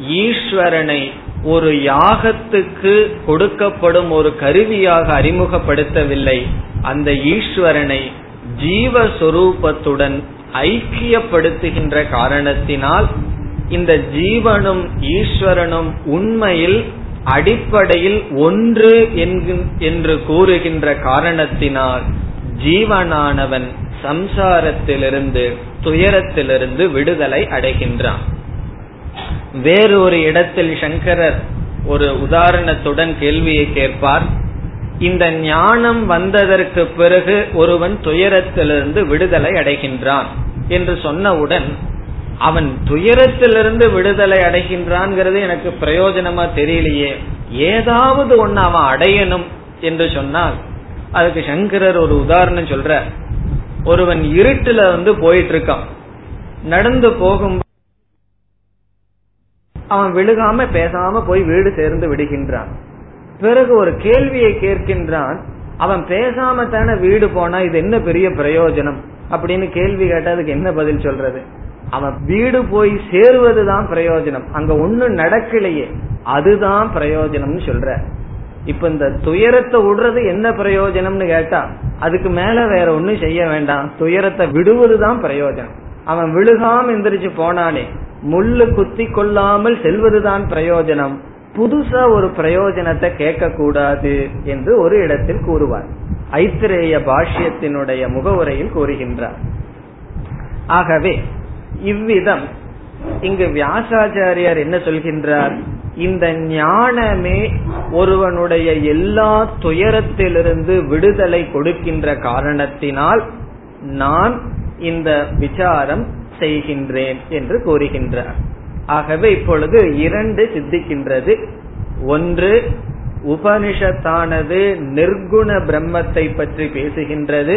ஈஸ்வரனை ஒரு யாகத்துக்கு கொடுக்கப்படும் ஒரு கருவியாக அறிமுகப்படுத்தவில்லை. அந்த ஈஸ்வரனை ஜீவஸ்வரூபத்துடன் ஐக்கியப்படுத்துகின்ற காரணத்தினால் இந்த ஜீவனும் ஈஸ்வரனும் உண்மையில் அடிப்படையில் ஒன்று என்று கூறுகின்ற காரணத்தினால் ஜீவனானவன் சம்சாரத்திலிருந்து துயரத்திலிருந்து விடுதலை அடைகின்றான். வேறொரு இடத்தில் சங்கரர் ஒரு உதாரணத்துடன் கேள்வியை கேட்பார். இந்த ஞானம் வந்ததற்கு பிறகு ஒருவன் துயரத்திலிருந்து விடுதலை அடைகின்றான் என்று சொன்னவுடன் அவன் துயரத்திலிருந்து விடுதலை அடைகின்றான்ங்கிறது எனக்கு பிரயோஜனமா தெரியலையே. ஏதாவது ஒன்னு அவன் அடையணும் என்று சொன்னால் அதுக்கு சங்கரர் ஒரு உதாரணம் சொல்ற ஒருவன் இருட்டுல வந்து போயிட்டு இருக்கான் நடந்து போகும் அவன் விழுகாம பேசாம போய் வீடு சேர்ந்து விடுகின்றான். பிறகு ஒரு கேள்வியை கேட்கின்றான். அவன் பேசாம தானே வீடு போனா இது என்ன பெரிய பிரயோஜனம்? அப்படின்னு கேள்வி கேட்டதுக்கு என்ன பதில் சொல்றது? அவன் வீடு போய் சேருவதுதான் பிரயோஜனம். அங்க ஒண்ணும் நடக்கலையே. அதுதான் பிரயோஜனம்னு சொல்ற இப்ப இந்த துயரத்தை விடுறது என்ன பிரயோஜனம்னு கேட்டா அதுக்கு மேல வேற ஒண்ணும் செய்ய வேண்டாம். துயரத்தை விடுவதுதான் பிரயோஜனம். அவன் விழுகாம எந்திரிச்சு போனானே முள்ளு குத்தி கொள்ளாமல் செல்வதுதான் பிரயோஜனம். புதுசா ஒரு பிரயோஜனத்தை கேட்க கூடாது என்று ஒரு இடத்தில் கூறுவார். ஐத்திரேய பாஷ்யத்தினுடைய முகவுரையில் கூறுகின்றார். ஆகவே இவ்விதம் இங்கு வியாசாச்சாரியார் என்ன சொல்கின்றார்? இந்த ஞானமே ஒருவனுடைய எல்லா துயரத்திலிருந்து விடுதலை கொடுக்கின்ற காரணத்தினால் நான் இந்த விசாரம் செய்கின்றேன் என்று கூறுகின்றார். ஆகவே இப்பொழுது இரண்டு சித்திக்கின்றது. ஒன்று உபனிஷத்தானது நிர்குண பிரம்மத்தை பற்றி பேசுகின்றது.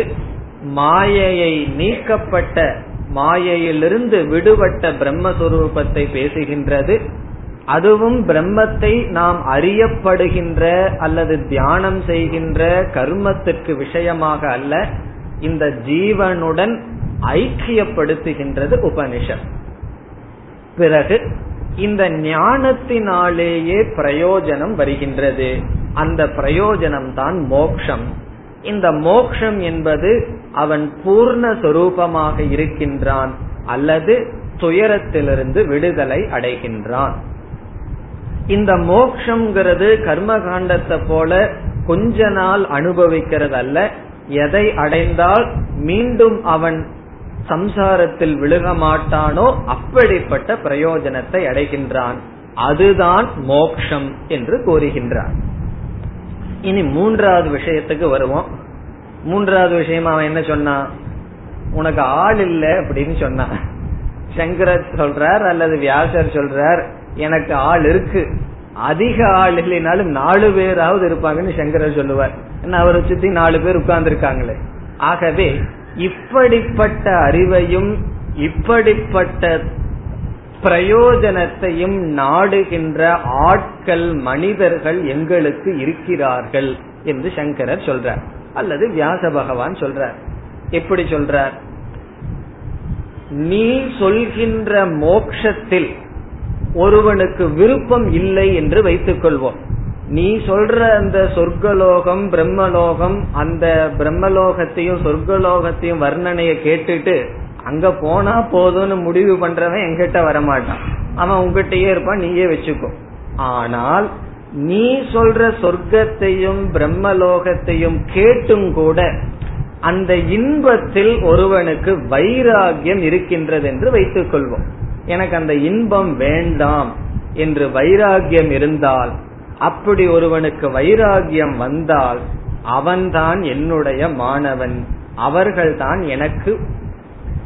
மாயையை நீக்கப்பட்ட மாயையிலிருந்து விடுபட்ட பிரம்மஸ்வரூபத்தை பேசுகின்றது. அதுவும் பிரம்மத்தை நாம் அறியப்படுகின்ற அல்லது தியானம் செய்கின்ற கர்மத்திற்கு விஷயமாக அல்ல இந்த ஜீவனுடன் ஐக்கியப்படுத்துகின்றது உபனிஷத். பிறகு இந்த ஞானத்தினாலேயே பிரயோஜனம் வருகின்றது. அந்த பிரயோஜனம் தான் மோக்ஷம். இந்த மோக்ஷம் என்பது அவன் பூர்ண சொரூபமாக இருக்கின்றான் அல்லது துயரத்திலிருந்து விடுதலை அடைகின்றான். இந்த மோக்ஷங்கிறது கர்மகாண்டத்தை போல கொஞ்ச நாள் அனுபவிக்கிறது அல்ல எதை அடைந்தால் மீண்டும் அவன் சம்சாரத்தில் விழுக மாட்டானோ அப்படிப்பட்ட பிரயோஜனத்தை அடைகின்றான். அதுதான் மோக்ஷம் என்று கூறுகின்றான். இனி மூன்றாவது விஷயத்துக்கு வருவோம். மூன்றாவது விஷயம் அவன் என்ன சொன்னான் உனக்கு ஆள் இல்லை அப்படின்னு சொன்னான். சங்கரர் சொல்றார் அல்லது வியாசர் சொல்றார் எனக்கு ஆள் இருக்கு. அதிக ஆள் இல்லைனாலும் நாலு பேராவது இருப்பாங்கன்னு சங்கரர் சொல்லுவார். என்ன அவரை சுத்தி நாலு பேர் உட்கார்ந்து இருக்காங்களே ஆகவே இப்படிப்பட்ட அறிவையும் இப்படிப்பட்ட பிரயோஜனத்தையும் நாடுகின்ற ஆட்கள் மனிதர்கள் எங்களுக்கு இருக்கிறார்கள் என்று சங்கரர் சொல்றார். அல்லது வியாச பகவான் சொல்றார். எப்படி சொல்றார்? நீ சொல்கின்ற மோக்ஷத்தில் ஒருவனுக்கு விருப்பம் இல்லை என்று வைத்துக் கொள்வோம் நீ சொல்ற அந்த சொர்க்கலோகம் பிரம்மலோகம் அந்த பிரம்மலோகத்தையும் சொர்க்கலோகத்தையும் வர்ணனைய கேட்டுட்டு அங்க போனா போதும்னு முடிவு பண்றவன் எங்கிட்ட வரமாட்டான். அவன் உங்ககிட்டயே இருப்பான் நீயே வச்சுக்கோ. ஆனால் நீ சொல்ற சொர்க்கத்தையும் பிரம்மலோகத்தையும் கேட்டும் கூட அந்த இன்பத்தில் ஒருவனுக்கு வைராகியம் இருக்கின்றது என்று வைத்துக் கொள்வோம் எனக்கு அந்த இன்பம் வேண்டாம் என்று வைராகியம் இருந்தால் அப்படி ஒருவனுக்கு வைராகியம் வந்தால் அவன்தான் என்னுடைய மாணவன் அவர்கள்தான் எனக்கு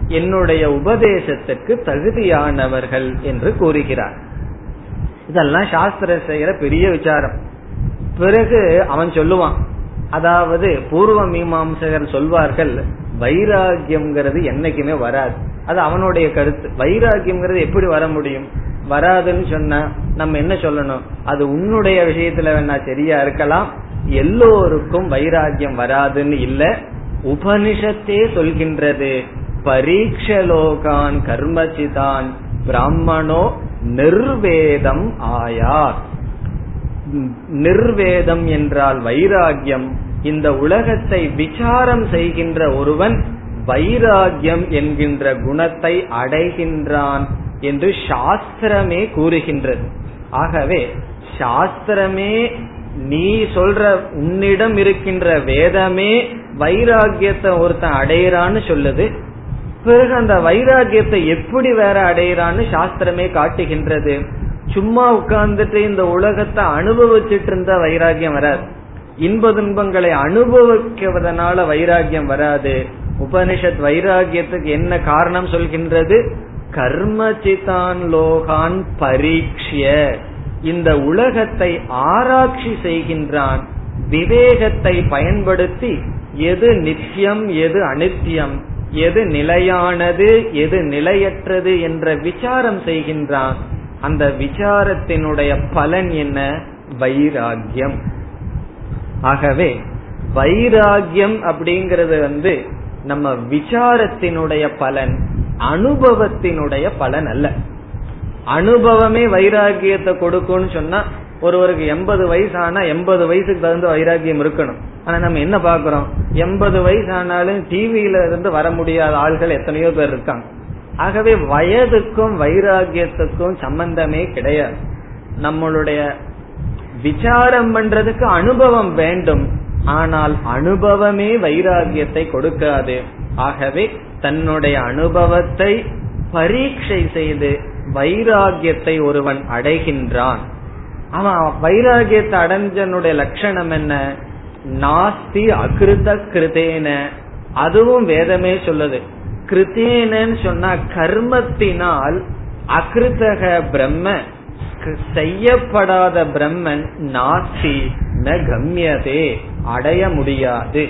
என்னுடைய உபதேசத்துக்கு தகுதியானவர்கள் என்று கூறுகிறார். இதெல்லாம் சாஸ்திர செய்கிற பெரிய விசாரம். பிறகு அவன் சொல்லுவான் அதாவது பூர்வ மீமாம்சகர் சொல்வார்கள் வைராகியம்ங்கிறது என்னைக்குமே வராது. அது அவனுடைய கருத்து. வைராகியம்ங்கிறது எப்படி வர முடியும்? வராதுன்னு சொன்னா நம்ம என்ன சொல்லணும்? அது உன்னுடைய விஷயத்துல வேணா சரியா இருக்கலாம். எல்லோருக்கும் வைராகியம் வராதுன்னு இல்ல. உபனிஷத்தே சொல்கின்றது. பரீட்சலோகான் கர்மச்சிதான் பிராமணோ நிர்வேதம் ஆயார் நிர்வேதம் என்றால் வைராகியம் இந்த உலகத்தை விசாரம் செய்கின்ற ஒருவன் வைராகியம் என்கின்ற குணத்தை அடைகின்றான் என்று சாஸ்திரமே கூறுகின்றது. ஆகவே சாஸ்திரமே நீ சொல்ற உன்னிடம் இருக்கின்ற வேதமே வைராகியத்தை ஒருத்தன் அடையிறான்னு சொல்லுது. பிறகு அந்த வைராகியத்தை எப்படி வேற அடையிறான்னு சாஸ்திரமே காட்டுகின்றது. சும்மா உட்கார்ந்துட்டு இந்த உலகத்தை அனுபவிச்சுட்டு இருந்த வைராகியம் வராது. இன்ப துன்பங்களை அனுபவிக்கிறதுனால வைராகியம் வராது. உபனிஷத் வைராகியத்துக்கு என்ன காரணம் சொல்கின்றது? கர்மச்சிதான் லோகான் பரீட்சிய இந்த உலகத்தை ஆராய்ச்சி செய்கின்றான். விவேகத்தை பயன்படுத்தி எது நித்தியம் எது அனித்தியம் எது நிலையானது எது நிலையற்றது என்ற விசாரம் செய்கின்றான். அந்த விசாரத்தினுடைய பலன் என்ன? வைராகியம் ஆகவே வைராகியம் அப்படிங்கறது வந்து நம்ம விசாரத்தினுடைய பலன் அனுபவத்தினுடைய பலன் அல்ல. அனுபவமே வைராகியத்தை கொடுக்கும்னு சொன்னா ஒருவருக்கு எண்பது வயசு ஆனா எண்பது வயசுக்கு தகுந்த வைராகியம் இருக்கணும். ஆனா நம்ம என்ன பாக்குறோம் எண்பது வயசு ஆனாலும் டிவியில இருந்து வர முடியாத ஆள்கள் எத்தனையோ பேர் இருக்காங்க. ஆகவே வயதுக்கும் வைராகியத்துக்கும் சம்பந்தமே கிடையாது. நம்மளுடைய விசாரம் பண்றதுக்கு அனுபவம் வேண்டும். ஆனால் அனுபவமே வைராகியத்தை கொடுக்காது. ஆகவே தன்னுடைய அனுபவத்தை பரீட்சை செய்து வைராகியத்தை ஒருவன் அடைகின்றான். அவன் வைராகியத்தை அடைஞ்சனுடைய லட்சணம் என்ன? நாஸ்தி அகிருத கிருதேன அதுவும் வேதமே சொல்லுது. கிருத்தேனன்னு சொன்னா கர்மத்தினால் அகிருத்தக பிரம்ம செய்யப்படாத பிரம்மன் நாஸ்தி ந கம்யதே அடைய முடியாது.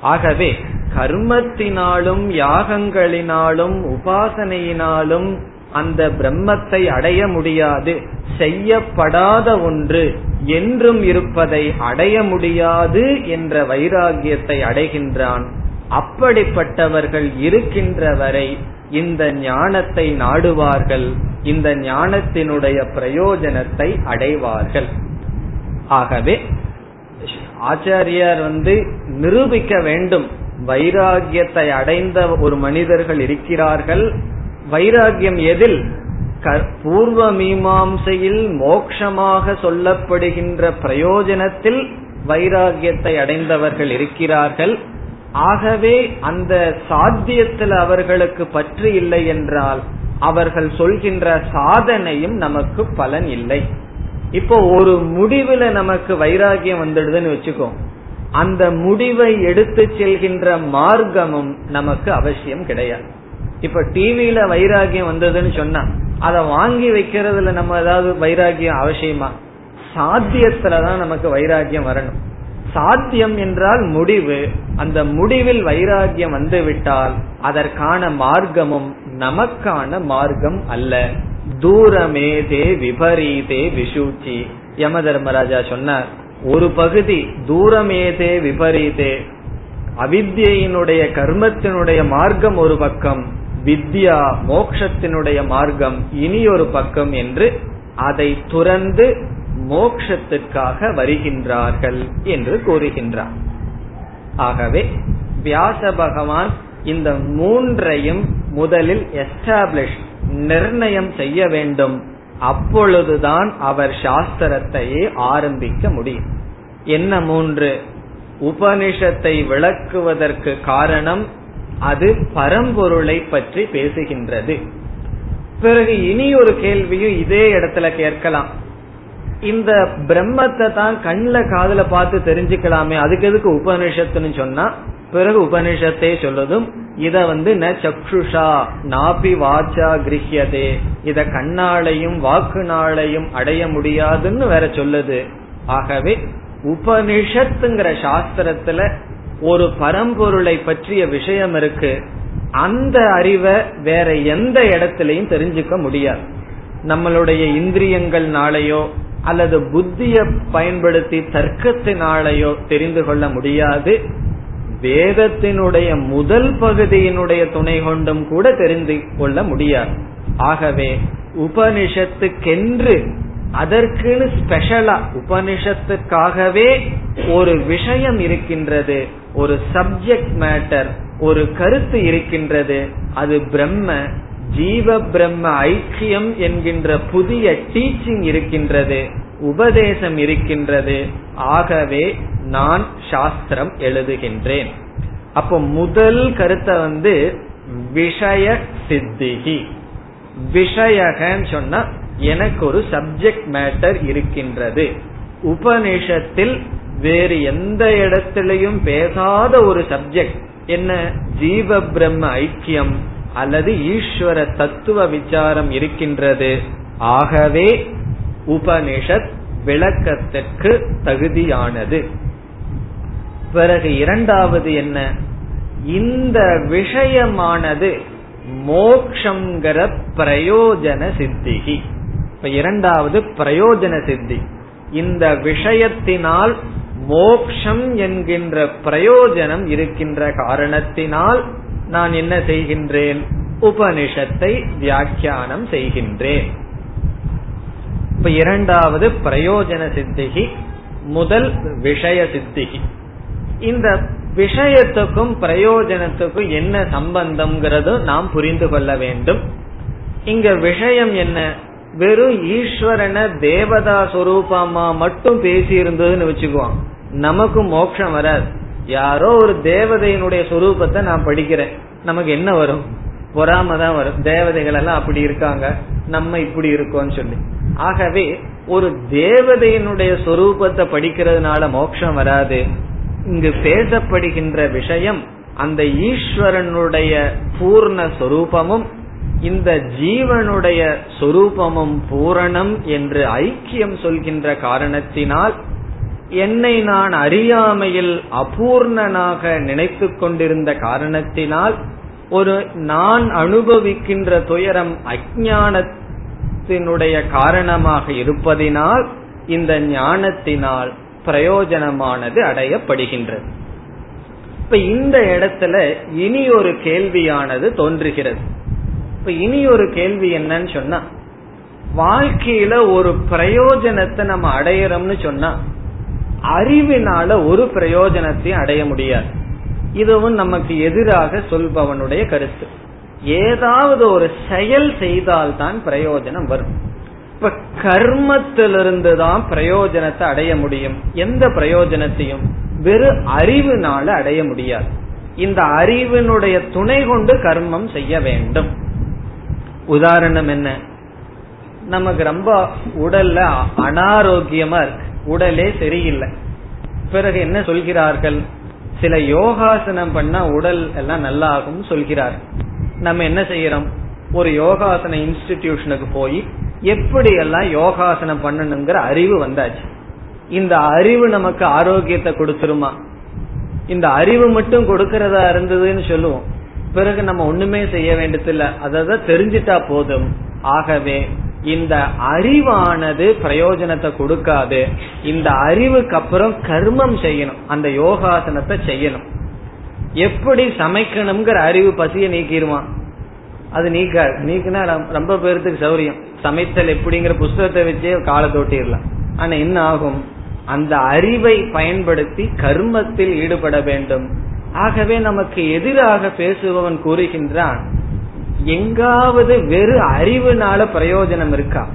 ஆகவே கர்மத்தினாலும் யாகங்களினாலும் உபாசனையினாலும் அந்த பிரம்மத்தை அடைய முடியாது. செய்யப்படாத ஒன்று என்றும் இருப்பதை அடைய முடியாது என்ற வைராகியத்தை அடைகின்றான். அப்படிப்பட்டவர்கள் இருக்கின்ற வரை இந்த ஞானத்தை நாடுவார்கள் இந்த ஞானத்தினுடைய பிரயோஜனத்தை அடைவார்கள். ஆகவே ஆச்சாரியார் வந்து நிரூபிக்க வேண்டும். வைராகியத்தை அடைந்த ஒரு மனிதர்கள் இருக்கிறார்கள். வைராகியம் எதில்? பூர்வ மீமாம்சையில் மோக்ஷமாக சொல்லப்படுகின்ற பிரயோஜனத்தில் வைராகியத்தை அடைந்தவர்கள் இருக்கிறார்கள். ஆகவே அந்த சாத்தியத்தில் அவர்களுக்கு பற்று இல்லை என்றால் அவர்கள் சொல்கின்ற சாதனையும் நமக்கு பலன் இல்லை. இப்போ ஒரு முடிவுல நமக்கு வைராகியம் வந்துடுதுன்னு வச்சுக்கோ. அந்த முடிவை எடுத்து செல்கின்ற மார்க்கமும் நமக்கு அவசியம் கிடையாது. இப்ப டிவியில வைராகியம் வந்ததுன்னு சொன்னா அதை வாங்கி வைக்கிறதுல நம்ம ஏதாவது வைராகியம் அவசியமா? சாத்தியத்துலதான் நமக்கு வைராகியம் வரணும். சாத்தியம் என்றால் முடிவு. அந்த முடிவில் வைராகியம் வந்துவிட்டால் அதற்கான மார்க்கமும் நமக்கான மார்க்கம் அல்ல. தூரமே தே விபரீதே விஷூச்சி யம தர்மராஜா சொன்னார் ஒரு பகுதி தூரமேதே விபரீதே. அவித்யினுடைய கர்மத்தினுடைய மார்க்கம் ஒரு பக்கம் வித்யா மோக்ஷத்தினுடைய மார்க்கம் இனி ஒரு பக்கம் என்று அதை துறந்து மோக்ஷத்திற்காக வருகின்றார்கள் என்று கூறுகின்றார். ஆகவே வியாச பகவான் இந்த மூன்றையும் முதலில் எஸ்டாப்ளிஷ் நிர்ணயம் செய்ய வேண்டும். அப்பொழுதுதான் அவர் சாஸ்திரத்தையே ஆரம்பிக்க முடியும். என்ன மூன்று? உபனிஷத்தை விளக்குவதற்கு காரணம் அது பரம்பொருளை பற்றி பேசுகின்றது. பிறகு இனி ஒரு கேள்வியும் இதே இடத்துல கேட்கலாம். இந்த பிரம்மத்தை தான் கண்ணில் காதல பார்த்து தெரிஞ்சுக்கலாமே. அதுக்கு எதுக்கு உபனிஷத்துன்னு சொன்னா பிறகு உபனிஷத்தே சொல்லதும் இத வந்து ந சக்ஷுஷா நாபி வாச்சா கிரகியதே இத கண்ணாலையும் வாக்குனாலையும் அடைய முடியாதுன்னு வேற சொல்லுது. ஆகவே உபனிஷத்துங்கிற சாஸ்திரத்துல ஒரு பரம்பொருளை பற்றிய விஷயம் இருக்கு. அந்த அறிவை வேற எந்த இடத்திலையும் தெரிஞ்சுக்க முடியாது. நம்மளுடைய இந்திரியங்கள்னாலேயோ அல்லது புத்தியை பயன்படுத்தி தர்க்கத்தினாலேயோ தெரிந்து கொள்ள முடியாது. வேதத்தினுடைய முதல் பகுதியினுடைய துணை கொண்டும் கூட தெரிந்து கொள்ள முடியாது. ஆகவே உபனிஷத்துக்கென்று அதற்குன்னு ஸ்பெஷலா உபனிஷத்துக்காகவே ஒரு விஷயம் இருக்கின்றது ஒரு சப்ஜெக்ட் மேட்டர் ஒரு கருத்து இருக்கின்றது அது பிரம்ம ஜீவ பிரம்ம ஐக்கியம் என்கின்ற புதிய டீச்சிங் இருக்கின்றது உபதேசம் இருக்கின்றது. ஆகவே நான் சாஸ்திரம் எழுதுகின்றேன். அப்போ முதல் கருத்தை வந்து விஷய சித்திகி. விஷயகன்னு சொன்னா எனக்கு ஒரு சப்ஜெக்ட் மேட்டர் இருக்கின்றது. உபநிஷத்தில் வேறு எந்த இடத்திலையும் பேசாத ஒரு சப்ஜெக்ட் என்ன? ஜீவ பிரம்ம ஐக்கியம். அல்லது ஈஸ்வர தத்துவ விசாரம் இருக்கின்றது. ஆகவே உபனிஷத் விளக்கத்திற்கு தகுதியானது. பிறகு இரண்டாவது என்ன? இந்த விஷயமானது மோக்ஷங்கிற பிரயோஜன சித்திகி. இப்ப இரண்டாவது பிரயோஜன சித்தி. இந்த விஷயத்தினால் மோக்ஷம் என்கின்ற பிரயோஜனம் இருக்கின்ற காரணத்தினால் நான் என்ன செய்கின்றேன்? உபனிஷத்தை வியாக்கியானம் செய்கின்றேன். இப்ப இரண்டாவது பிரயோஜன சித்திகி முதல் விஷய சித்திகி. இந்த விஷயத்துக்கும் பிரயோஜனத்துக்கும் என்ன சம்பந்தம்ங்கிறது நாம் புரிந்து கொள்ள வேண்டும். இங்க விஷயம் என்ன? வெறும் ஈஸ்வரன தேவதா சுரூபமா மட்டும் பேசி இருந்ததுன்னு வச்சுக்குவோம். நமக்கு மோட்சம் வராது. யாரோ ஒரு தேவதையினுடைய சொரூபத்தை நான் படிக்கிறேன். நமக்கு என்ன வரும்? பொறாம தான் வரும். தேவதைகள் எல்லாம் அப்படி இருக்காங்க. நம்ம இப்படி இருக்கோம்னு சொல்லி. ஆகவே ஒரு தேவதையினுடைய சொரூபத்தை படிக்கிறதுனால மோட்சம் வராது. இங்கு பேசப்படுகின்ற விஷயம் அந்த ஈஸ்வரனுடைய பூர்ண சொரூபமும் இந்த ஜீவனுடைய சொரூபமும் பூரணம் என்று ஐக்கியம் சொல்கின்ற காரணத்தினால் என்னை நான் அறியாமையில் அபூர்ணனாக நினைத்து கொண்டிருந்த காரணத்தினால் ஒரு நான் அனுபவிக்கின்ற துயரம் அஜானத்தினுடைய காரணமாக இருப்பதினால் இந்த ஞானத்தினால் பிரயோஜனமானது அடையப்படுகின்றது. இப்ப இந்த இடத்துல இனி ஒரு கேள்வியானது தோன்றுகிறது. இப்ப இனி ஒரு கேள்வி என்னன்னு சொன்னா வாழ்க்கையில ஒரு பிரயோஜனத்தை நம்ம அடையறோம்னு சொன்னா அறிவினால ஒரு பிரயோஜனத்தையும் அடைய முடியாது. இதுவும் நமக்கு எதிராக சொல்பவனுடைய கருத்து. ஏதாவது ஒரு செயல் செய்தால்தான் பிரயோஜனம் வரும். இப்ப கர்மத்திலிருந்து தான் பிரயோஜனத்தை அடைய முடியும். எந்த பிரயோஜனத்தையும்? வெறும் அறிவுனால அடைய முடியாது. இந்த அறிவினுடைய துணை கொண்டு கர்மம் செய்ய வேண்டும். உதாரணம் என்ன? நமக்கு ரொம்ப உடல்ல அனாரோக்கியமா இருக்கு. உடலே சரியில்லை. பிறகு என்ன சொல்கிறார்கள்? சில யோகாசனம் பண்ணா உடல் எல்லாம் நல்லா ஆகும் சொல்கிறார். நம்ம என்ன செய்யறோம்? ஒரு யோகாசன இன்ஸ்டிடியூஷனுக்கு போய் எப்படி எல்லாம் யோகாசனம் பண்ணணுங்கிற அறிவு வந்தாச்சு. இந்த அறிவு நமக்கு ஆரோக்கியத்தை கொடுத்துருமா? இந்த அறிவு மட்டும் கொடுக்கறதா இருந்ததுன்னு சொல்லுவோம். பிறகு நம்ம ஒண்ணுமே செய்ய வேண்டியதில்ல. அதை தெரிஞ்சிட்டா போதும். ஆகவே இந்த அறிவானது பிரயோஜனத்தை கொடுக்காது. இந்த அறிவுக்கு அப்புறம் கர்மம் செய்யணும். அந்த யோகாசனத்தை செய்யணும். எப்படி சமைக்கணுங்கிற அறிவு பசியை நீக்கிடுவான் அது நீக்க நீக்கினா ரொம்ப பேருக்கு சௌரியம். சமைத்தல் எப்படிங்கிற புஸ்தகத்தை வச்சே காலை தொட்டிடலாம். ஆனா என்ன ஆகும்? அந்த அறிவை பயன்படுத்தி கர்மத்தில் ஈடுபட வேண்டும். ஆகவே நமக்கு எதிராக பேசுபவன் கூறுகின்றான் எங்காவது வெறும் அறிவுனால பிரயோஜனம் இருக்கா?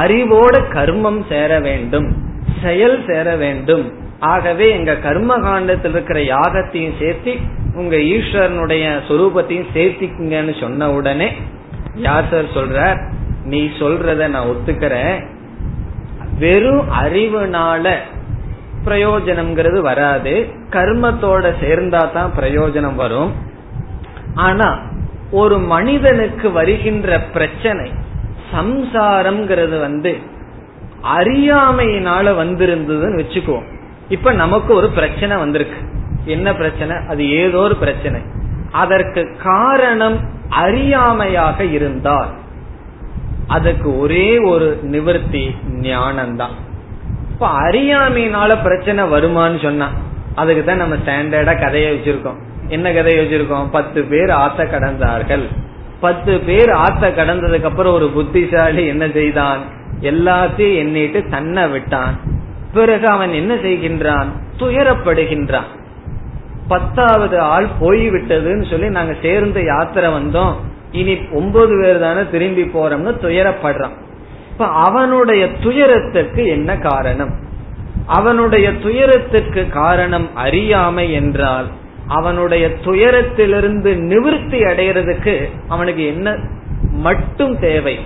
அறிவோட கர்மம் சேர வேண்டும் செயல் சேர வேண்டும். ஆகவே எங்க கர்ம காண்டத்தில் இருக்கிற யாகத்தையும் சேர்த்தி உங்க ஈஸ்வரனுடைய சொரூபத்தையும் சேர்த்திக்குங்கன்னு சொன்ன உடனே யாசர் சொல்ற நீ சொல்றத நான் ஒத்துக்கிறேன். வெறும் அறிவுனால பிரயோஜனம்ங்கிறது வராது. கர்மத்தோட சேர்ந்தா தான் பிரயோஜனம் வரும். ஆனா ஒரு மனிதனுக்கு வருகின்ற பிரச்சனை சம்சாரம்ங்கிறது வந்து அறியாமையினால வந்திருந்ததுன்னு வச்சுக்குவோம். இப்ப நமக்கு ஒரு பிரச்சனை வந்திருக்கு. என்ன பிரச்சனை? அது ஏதோ ஒரு பிரச்சனை. அதற்கு காரணம் அறியாமையாக இருந்தால் அதுக்கு ஒரே ஒரு நிவர்த்தி ஞானம்தான். இப்ப அறியாமையினால பிரச்சனை வருமான்னு சொன்னா அதுக்கு தான் நம்ம ஸ்டாண்டர்டா கதையை வச்சிருக்கோம். என்ன கதையை வச்சிருக்கோம்? பத்து பேர் ஆத்த கடந்தார்கள். பத்து பேர் ஆத்த கடந்ததுக்கு அப்புறம் ஒரு புத்திசாலி என்ன செய்தான்? எல்லாத்தையும் எண்ணிட்டு தன்னை விட்டான். பிறகு அவன் என்ன செய்கின்றான்? துயரப்படுகின்றான். பத்தாவது ஆள் போய்விட்டதுன்னு சொல்லி நாங்க சேர்ந்து யாத்திரை வந்தோம். இனி ஒன்பது பேர் தானே திரும்பி போறோம்னு துயரப்படுறான். இப்ப அவனுடைய துயரத்திற்கு என்ன காரணம்? அவனுடைய துயரத்துக்கு காரணம் அறியாமை என்றால் அவனுடைய துயரத்திலிருந்து நிவிருத்தி அடைகிறதுக்கு அவனுக்கு என்ன மட்டும் தேவை?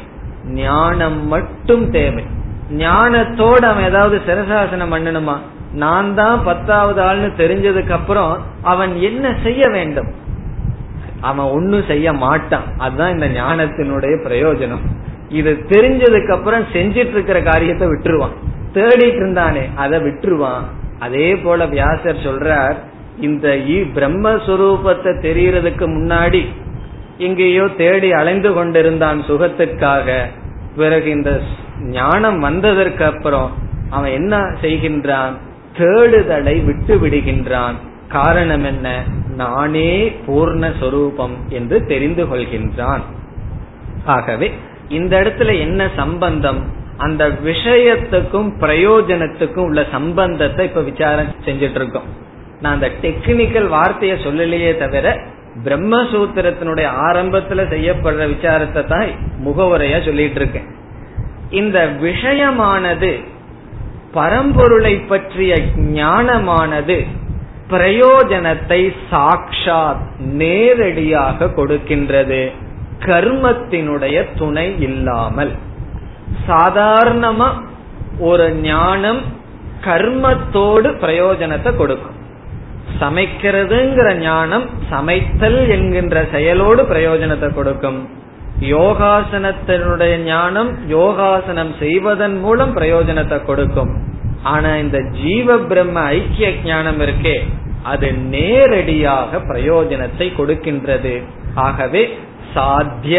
ஞானம் மட்டும் தேவை. ஞானத்தோடு அவன் ஏதாவது சிரசாசனம் பண்ணணுமா? நான் தான் பத்தாவது ஆள்னு தெரிஞ்சதுக்கு அப்புறம் அவன் என்ன செய்ய வேண்டும்? அவன் ஒன்னும் செய்ய மாட்டான். அதுதான் இந்த ஞானத்தினுடைய பிரயோஜனம். இது தெரிஞ்சதுக்கு அப்புறம் செஞ்சிட்டு இருக்கிற காரியத்தை விட்டுருவான். தேடிட்டு இருந்தானே அதை விட்டுருவான். அதே போல வியாசர் சொல்றார் இந்த பிரம்மஸ்வரூபத்தை தெரியறதுக்கு முன்னாடி எங்கேயோ தேடி அலைந்து கொண்டிருந்தான் சுகத்திற்காக பிறகு இந்த ஞானம் வந்ததற்கு அப்புறம் அவன் என்ன செய்கின்றான்? தேடுதலை விட்டு விடுகின்றான். காரணம் என்ன? நானே பூர்ணஸ்வரூபம் என்று தெரிந்து கொள்கின்றான். ஆகவே இந்த இடத்துல என்ன சம்பந்தம்? அந்த விஷயத்துக்கும் பிரயோஜனத்துக்கும் உள்ள சம்பந்தத்தை இப்ப விசாரம் செஞ்சிட்டு இருக்கோம். நான் அந்த டெக்னிக்கல் வார்த்தையை சொல்லலையே தவிர பிரம்மசூத்திரத்தினுடைய ஆரம்பத்துல செய்யப்படுற விசாரத்தை தான் முகவுரையா சொல்லிட்டு இருக்கேன். இந்த விஷயமானது பரம்பொருளை பற்றிய ஞானமானது பிரயோஜனத்தை சாக்ஷாத் நேரடியாக கொடுக்கின்றது. கர்மத்தினுடைய துணை இல்லாமல். சாதாரணமா ஒரு ஞானம் கர்மத்தோடு பிரயோஜனத்தை கொடுக்கும். சமைக்கிறதுங்கிற ஞானம் சமைத்தல் என்கின்ற செயலோடு பிரயோஜனத்தை கொடுக்கும். யோகாசனத்தினுடைய ஞானம் யோகாசனம் செய்வதன் மூலம் பிரயோஜனத்தை கொடுக்கும். ஆனா இந்த ஜீவ பிரம்ம ஐக்கிய ஞானம் இருக்கே அது நேரடியாக பிரயோஜனத்தை கொடுக்கின்றது. ஆகவே சாத்திய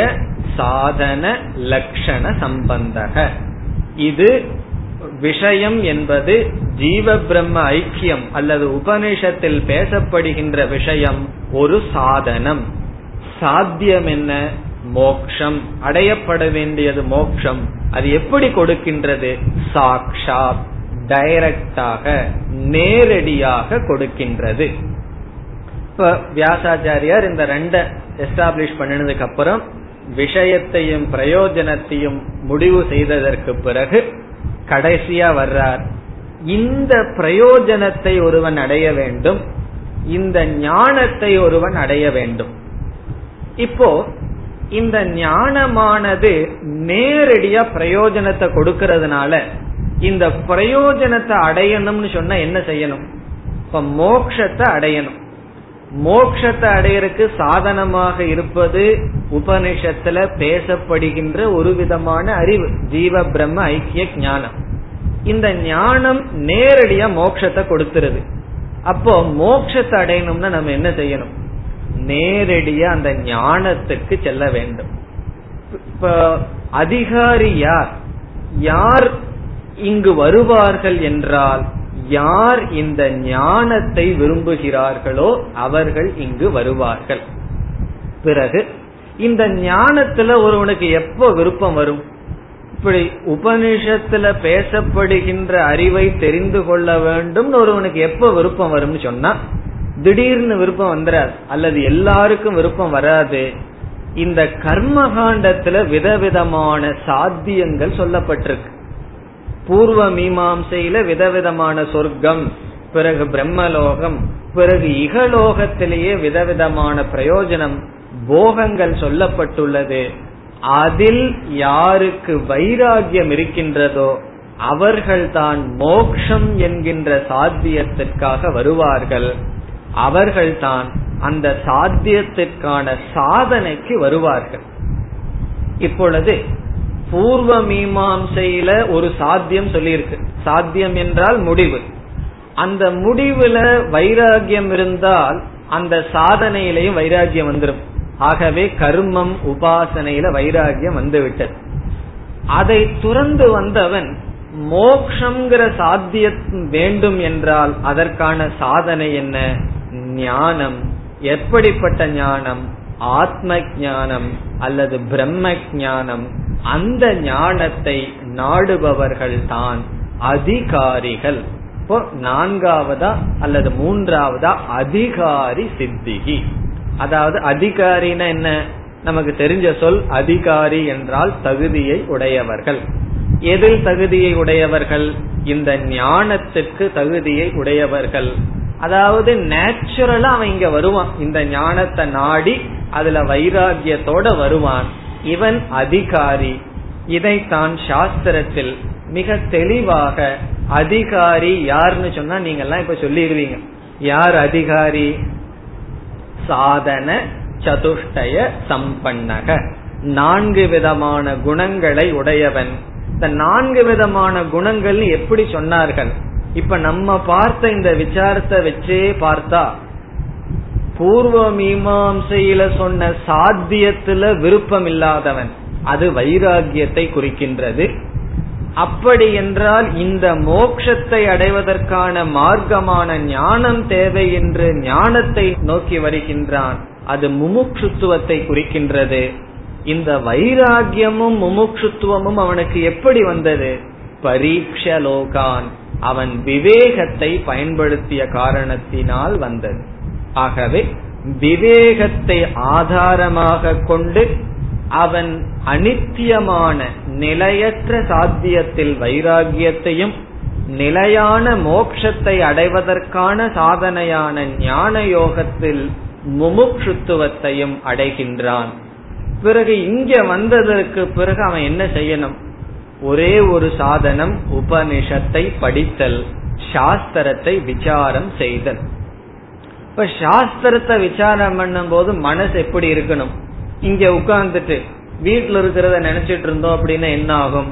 சாதன லட்சண சம்பந்தக. இது விஷயம் என்பது ஜீவ பிரம்ம ஐக்கியம் அல்லது உபனிஷத்தில் பேசப்படுகின்ற விஷயம் ஒரு சாதனம். சாத்தியம் என்ன மோக்ஷம். அடையப்பட வேண்டியது மோக்ஷம். அது எப்படி கொடுக்கின்றது? சாக்ஷாத் டைரக்டாக நேரடியாக கொடுக்கின்றது. இப்ப வியாசாச்சாரியார் இந்த ரெண்ட எஸ்டாப்ளிஷ் பண்ணினதுக்கு அப்புறம் விஷயத்தையும் பிரயோஜனத்தையும் முடிவு செய்ததற்கு பிறகு கடைசியா வர்றார் இந்த பிரயோஜனத்தை ஒருவன் அடைய வேண்டும். இந்த ஞானத்தை ஒருவன் அடைய வேண்டும். இப்போ இந்த ஞானமானது நேரடியா பிரயோஜனத்தை கொடுக்கறதுனால இந்த பிரயோஜனத்தை அடையணும்னு சொன்னா என்ன செய்யணும்? இப்ப மோக்ஷத்தை அடையணும். மோக்ஷத்தை அடையறதுக்கு சாதனமாக இருப்பது உபனிஷத்துல பேசப்படுகின்ற ஒரு விதமான அறிவு ஜீவ பிரம்ம ஐக்கிய ஞானம். இந்த ஞானம் நேரடியா மோட்சத்தை கொடுத்துருது. அப்போ மோட்சத்தை அடையணும்னா நம்ம என்ன செய்யணும்? நேரடியா அந்த ஞானத்துக்கு செல்ல வேண்டும். இப்ப அதிகாரி யார்? யார் இங்கு வருவார்கள் என்றால் யார் இந்த ஞானத்தை விரும்புகிறார்களோ அவர்கள் இங்கு வருவார்கள். பிறகு இந்த ஞானத்துல ஒருவனுக்கு எப்போ விருப்பம் வரும்? இப்படி உபனிஷத்துல பேசப்படுகின்ற அறிவை தெரிந்து கொள்ள வேண்டும் ஒருவனுக்கு எப்ப விருப்பம் வரும்னு சொன்னா திடீர்னு விருப்பம் வந்துடாது அல்லது எல்லாருக்கும் விருப்பம் வராது. இந்த கர்மகாண்டத்துல விதவிதமான சாத்தியங்கள் சொல்லப்பட்டிருக்கு. பூர்வ மீமாசையில விதவிதமான சொர்க்கம் பிறகு பிரம்மலோகம் பிறகு இகலோகத்திலேயே விதவிதமான பிரயோஜனம் போகங்கள் சொல்லப்பட்டுள்ளது. அதில் யாருக்கு வைராகியம் இருக்கின்றதோ அவர்கள்தான் மோக்ஷம் என்கின்ற சாத்தியத்திற்காக வருவார்கள். அவர்கள்தான் அந்த சாத்தியத்திற்கான சாதனைக்கு வருவார்கள். இப்பொழுது பூர்வ மீமாசையில ஒரு சாத்தியம் சொல்லியிருக்கு. சாத்தியம் என்றால் முடிவு. அந்த முடிவுல வைராகியம் இருந்தால் அந்த சாதனையிலையும் வைராகியம் வந்துடும் ஆகவே கர்மம் உபாசனையில வைராகியம் வந்துவிட்டது. அதை துறந்து வந்தவன் மோக்ஷங்கிற சாத்தியம் வேண்டும் என்றால் அதற்கான சாதனை என்ன? ஞானம். எப்படிப்பட்ட ஞானம்? ஆத்ம ஞானம் அல்லது பிரம்ம ஞானம் அந்த ஞானத்தை நாடுபவர்கள் தான் அதிகாரிகள். இப்போ நான்காவதா அல்லது மூன்றாவதா? அதிகாரி சித்திகி. அதாவது அதிகாரின்னா என்ன? நமக்கு தெரிஞ்ச சொல் அதிகாரி என்றால் தகுதியை உடையவர்கள். எதில் தகுதியை உடையவர்கள்? இந்த ஞானத்துக்கு தகுதியை உடையவர்கள். அதாவது நேச்சுரலா அவன் இங்க வருவான். இந்த ஞானத்தை நாடி அதுல வைராகியத்தோட வருவான். இவன் அதிகாரி. இதைத்தான் சாஸ்திரத்தில் மிக தெளிவாக அதிகாரி யாருன்னு சொன்னா நீங்க எல்லாம் இப்ப சொல்லிடுவீங்க யார் அதிகாரி? சாதன சதுஷ்டய சம்பன்னக. நான்கு விதமான குணங்களை உடையவன். இந்த நான்கு விதமான குணங்கள் எப்படி சொன்னார்கள்? இப்ப நம்ம பார்த்த இந்த விசாரத்தை வச்சே பார்த்தா பூர்வ மீமாசையில சொன்ன சாத்தியத்துல விருப்பம் இல்லாதவன் அது வைராகியத்தை குறிக்கின்றது. அப்படி என்றால் இந்த மோக்ஷத்தை அடைவதற்கான மார்க்கமான ஞானம் தேவை என்று ஞானத்தை நோக்கி வருகின்றான். அது முமுட்சுத்துவத்தை குறிக்கின்றது. இந்த வைராகியமும் முமுட்சுத்துவமும் அவனுக்கு எப்படி வந்தது? பரீட்சலோகான் அவன் விவேகத்தை பயன்படுத்திய காரணத்தினால் வந்தது. ஆகவே விவேகத்தை ஆதாரமாக கொண்டு அவன் அனித்தியமான நிலையற்ற சாத்தியத்தில் வைராகியத்தையும் நிலையான மோட்சத்தை அடைவதற்கான சாதனையான ஞான யோகத்தில் முமுட்சுத்துவத்தையும் அடைகின்றான். பிறகு இங்க வந்ததற்கு பிறகு அவன் என்ன செய்யணும்? ஒரே ஒரு சாதனம் உபனிஷத்தை படித்தல் சாஸ்திரத்தை விசாரம் செய்தல். இப்ப சாஸ்திரத்தை விசாரம் பண்ணும் போது மனசு எப்படி இருக்கணும்? இங்க உட்கார்ந்துட்டு வீட்டுல இருக்கிறத நினைச்சிட்டு இருந்தோம் அப்படின்னா என்ன ஆகும்?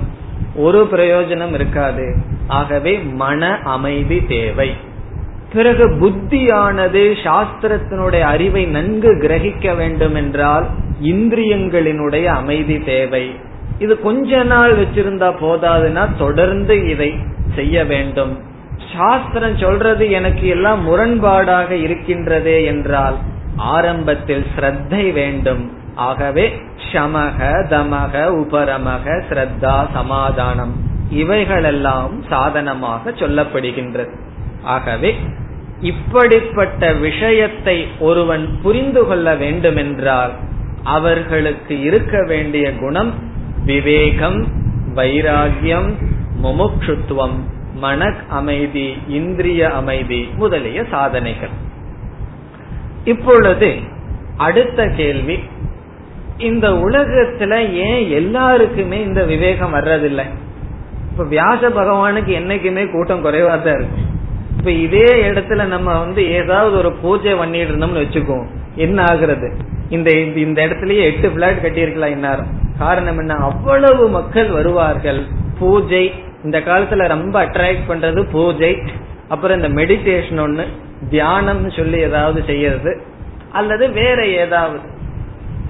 ஒரு பிரயோஜனம் இருக்காது. ஆகவே மன அமைதி தேவை. பிறகு புத்தியானது சாஸ்திரத்தினுடைய அறிவை நன்கு கிரகிக்க வேண்டும் என்றால் இந்திரியங்களினுடைய அமைதி தேவை. இது கொஞ்ச நாள் வச்சிருந்தா போதாதுன்னா தொடர்ந்து இதை செய்ய வேண்டும். சாஸ்திரம் சொல்றது எனக்கு எல்லாம் முரண்பாடாக இருக்கின்றதே என்றால் ஆரம்பத்தில் ஸ்ரத்தை வேண்டும். ஆகவே ஷமக தமக உபரமக ஸ்ரத்தா சமாதானம் இவைகளெல்லாம் சாதனமாக சொல்லப்படுகின்றது. ஆகவே இப்படிப்பட்ட விஷயத்தை ஒருவன் புரிந்து கொள்ள வேண்டுமென்றால் அவர்களுக்கு இருக்க வேண்டிய குணம் விவேகம் வைராகியம் முமுட்சுத்துவம் மன அமைதி இந்திரிய அமைதி முதலிய சாதனைகள். இப்பொழுது அடுத்த கேள்வி இந்த உலகத்துல ஏன் எல்லாருக்குமே இந்த விவேகம் வர்றதில்லை? இப்ப வியாச பகவானுக்கு என்னைக்குமே கூட்டம் குறைவா தான் இருக்கு. இப்ப இதே இடத்துல நம்ம வந்து ஏதாவது ஒரு பூஜை பண்ணிட்டு இருந்தோம்னு வச்சுக்கோ என்ன ஆகுறது? இந்த இந்த இடத்துலயே எட்டு பிளாட் கட்டியிருக்கலாம் இன்னாரும் காரணம் என்ன? அவ்வளவு மக்கள் வருவார்கள். பூஜை இந்த காலத்துல ரொம்ப அட்ராக்ட் பண்றது பூஜை. அப்புறம் இந்த மெடிடேஷன் ஒண்ணு தியானம்னு சொல்லி ஏதாவது செய்யறது. அல்லது வேற ஏதாவது.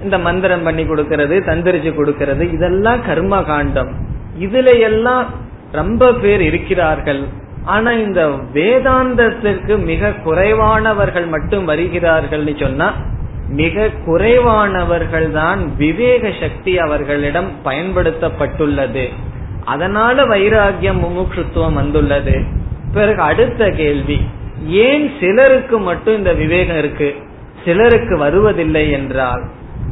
இந்த மந்திரம் பண்ணி கொடுக்கறது தந்திரிச்சு கொடுக்கறது இதெல்லாம் கர்ம காண்டம். இதுல எல்லாம் ரொம்ப பேர் இருக்கிறார்கள். ஆனா இந்த வேதாந்தத்திற்கு மிக குறைவானவர்கள் மட்டும் வருகிறார்கள்னு சொன்னா மிக குறைவானவர்கள் தான் விவேக சக்தி அவர்களிடம் பயன்படுத்தப்பட்டுள்ளது. அதனால வைராகியம் முமுட்சுத்துவம் வந்துள்ளது. பிறகு அடுத்த கேள்வி ஏன் சிலருக்கு மட்டும் இந்த விவேகம் இருக்கு? சிலருக்கு வருவதில்லை என்றால்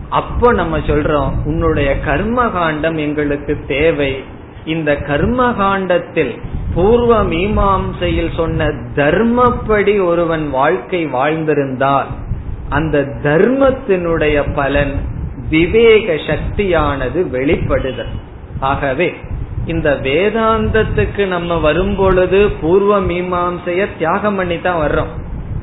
அப்ப நம்ம சொல்றோம் உன்னுடைய கர்ம காண்டம் எங்களுக்கு தேவை. இந்த கர்ம காண்டத்தில் பூர்வ மீமாம்சையில் சொன்ன தர்மப்படி ஒருவன் வாழ்க்கை வாழ்ந்திருந்தால் அந்த தர்மத்தினுடைய பலன் விவேக சக்தியானது வெளிப்படுதல். ஆகவே இந்த வேதாந்தத்துக்கு நம்ம வரும் பொழுது பூர்வ மீமாம்சைய தியாகம் பண்ணி தான் வர்றோம்.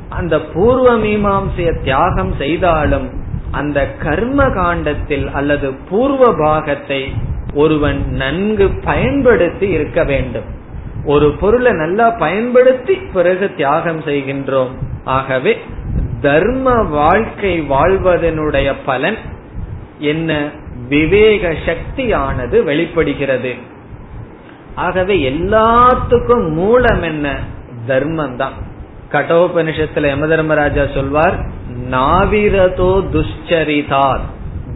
அந்த பூர்வ மீமாம்சைய தியாகம் செய்தாலும் அந்த கர்ம காண்டத்தில் அல்லது பூர்வ பாகத்தை ஒருவன் நன்கு பயன்படுத்தி இருக்க வேண்டும். ஒரு பொருளை நல்லா பயன்படுத்தி பிறகு தியாகம் செய்கின்றோம். ஆகவே தர்ம வாழ்க்கை வாழ்வதனுடைய பலன் என்ன? விவேக சக்தியானது வெளிப்படுகிறது. ஆகவே எல்லாத்துக்கும் மூலம் என்ன? தர்மம் தான் கட்டோபனிஷத்துல யம தர்மராஜா சொல்வார் நாவிரதோ துஷ்சரிதார்.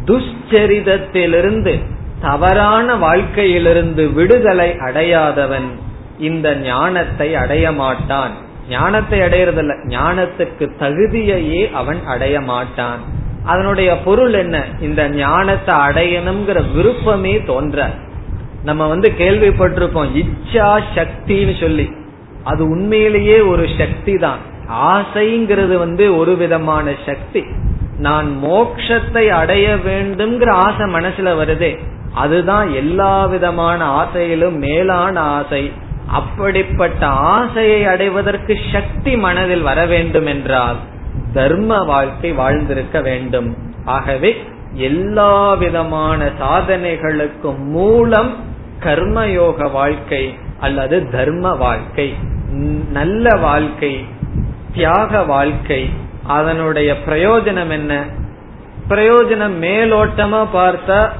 துஷ்சரிதத்திலிருந்து தவறான வாழ்க்கையிலிருந்து விடுதலை அடையாதவன் இந்த ஞானத்தை அடைய மாட்டான். ஞானத்தை அடையறதில்ல ஞானத்துக்கு தகுதியையே அவன் அடைய மாட்டான். அதனுடைய பொருள் என்ன? இந்த ஞானத்தை அடையணுங்கிற விருப்பமே தோன்ற. நம்ம வந்து கேள்விப்பட்டிருப்போம் இச்சா சக்தின்னு சொல்லி. அது உண்மையிலேயே ஒரு சக்தி தான் ஆசைங்கிறது வந்து ஒரு விதமான சக்தி. நான் மோக்ஷத்தை அடைய வேண்டும்ங்கிற ஆசை மனசுல வருதே அதுதான் எல்லா விதமான ஆசையிலும் மேலான ஆசை. அப்படிப்பட்ட ஆசையை அடைவதற்கு சக்தி மனதில் வர வேண்டும் என்றால் தர்ம வாழ்க்கை வாழ்ந்திருக்க வேண்டும். ஆகவே எல்லா விதமான சாதனைகளுக்கும் மூலம் கர்மயோக வாழ்க்கை அல்லது தர்ம வாழ்க்கை நல்ல வாழ்க்கை தியாக வாழ்க்கை அதனுடைய பிரயோஜனம் என்ன? பிரயோஜனம் மேலோட்டமா பார்த்தா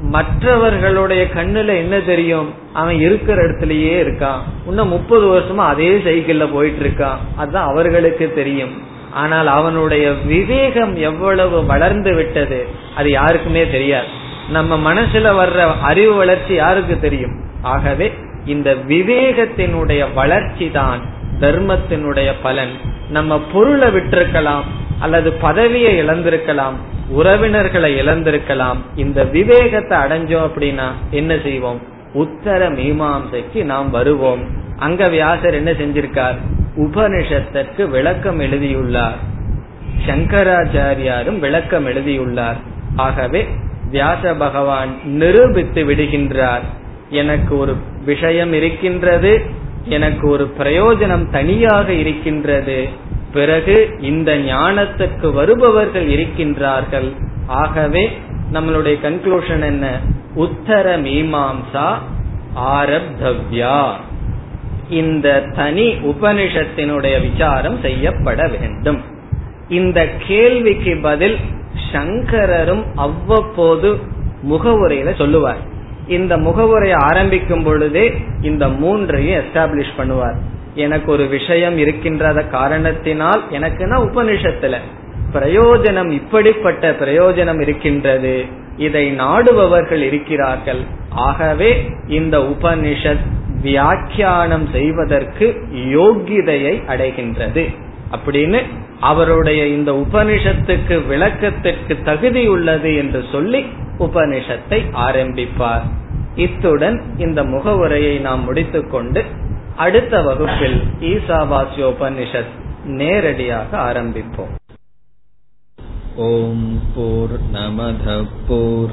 மற்றவர்களுடைய கண்ணுல என்ன தெரியும்? அவன் இருக்கிற இடத்துலயே இருக்கான். இன்னும் முப்பது வருஷமா அதே சைக்கிள்ல போயிட்டு இருக்கான் அதுதான் அவர்களுக்கு தெரியும். ஆனால் அவனுடைய விவேகம் எவ்வளவு வளர்ந்து விட்டது அது யாருக்குமே தெரியாது. நம்ம மனசுல வர்ற அறிவு வளர்ச்சி யாருக்கு தெரியும்? ஆகவே இந்த விவேகத்தினுடைய வளர்ச்சி தான் தர்மத்தினுடைய பலன் நம்ம பொருளை விட்டிருக்கலாம் அல்லது பதவியை இழந்திருக்கலாம் உறவினர்களை இழந்திருக்கலாம் இந்த விவேகத்தை அடைஞ்சோம் அப்படின்னா என்ன செய்வோம்? உத்தர மீமாசைக்கு நாம் வருவோம். அங்க வியாசர் என்ன செஞ்சிருக்கார்? உபனிஷத்திற்கு விளக்கம் எழுதியுள்ளார். சங்கராச்சாரியாரும் விளக்கம் எழுதியுள்ளார். ஆகவே வியாச பகவான் நிரூபித்து விடுகின்றார். எனக்கு ஒரு விஷயம் இருக்கின்றது. எனக்கு ஒரு பிரயோஜனம் தனியாக இருக்கின்றது. பிறகு இந்த ஞானத்துக்கு வருபவர்கள் இருக்கின்றார்கள். ஆகவே நம்மளுடைய கன்க்ளூஷன் என்ன? உத்தர மீமாம்சா ஆரப்தவ்யா. இந்த தனி உபனிஷத்தினுடைய விசாரம் செய்யப்பட வேண்டும். இந்த கேள்விக்கு பதில் சங்கரரும் அவ்வப்போது முகவுரையில சொல்லுவார். இந்த முகவுரையை ஆரம்பிக்கும் பொழுதே இந்த மூன்றையும் எஸ்டாப்ளிஷ் பண்ணுவார். எனக்கு ஒரு விஷயம் இருக்கின்றத காரணத்தினால் எனக்குன்னா உபனிஷத்துல பிரயோஜனம் இப்படிப்பட்ட பிரயோஜனம் இருக்கின்றது இதை நாடுபவர்கள் இருக்கிறார்கள். ஆகவே இந்த உபனிஷத் வியாக்கியானம் செய்வதற்கு யோகிதையை அடைகின்றது. அப்படின்னு அவருடைய இந்த உபனிஷத்துக்கு விளக்கத்திற்கு தகுதி உள்ளது என்று சொல்லி உபனிஷத்தை ஆரம்பிப்பார். இத்துடன் இந்த முகவுரையை நாம் முடித்துக்கொண்டு அடுத்த வகுப்பில் ஈசாவாசியோபனிஷத் நேரடியாக ஆரம்பிப்போம். ஓம் போர் நமத போர்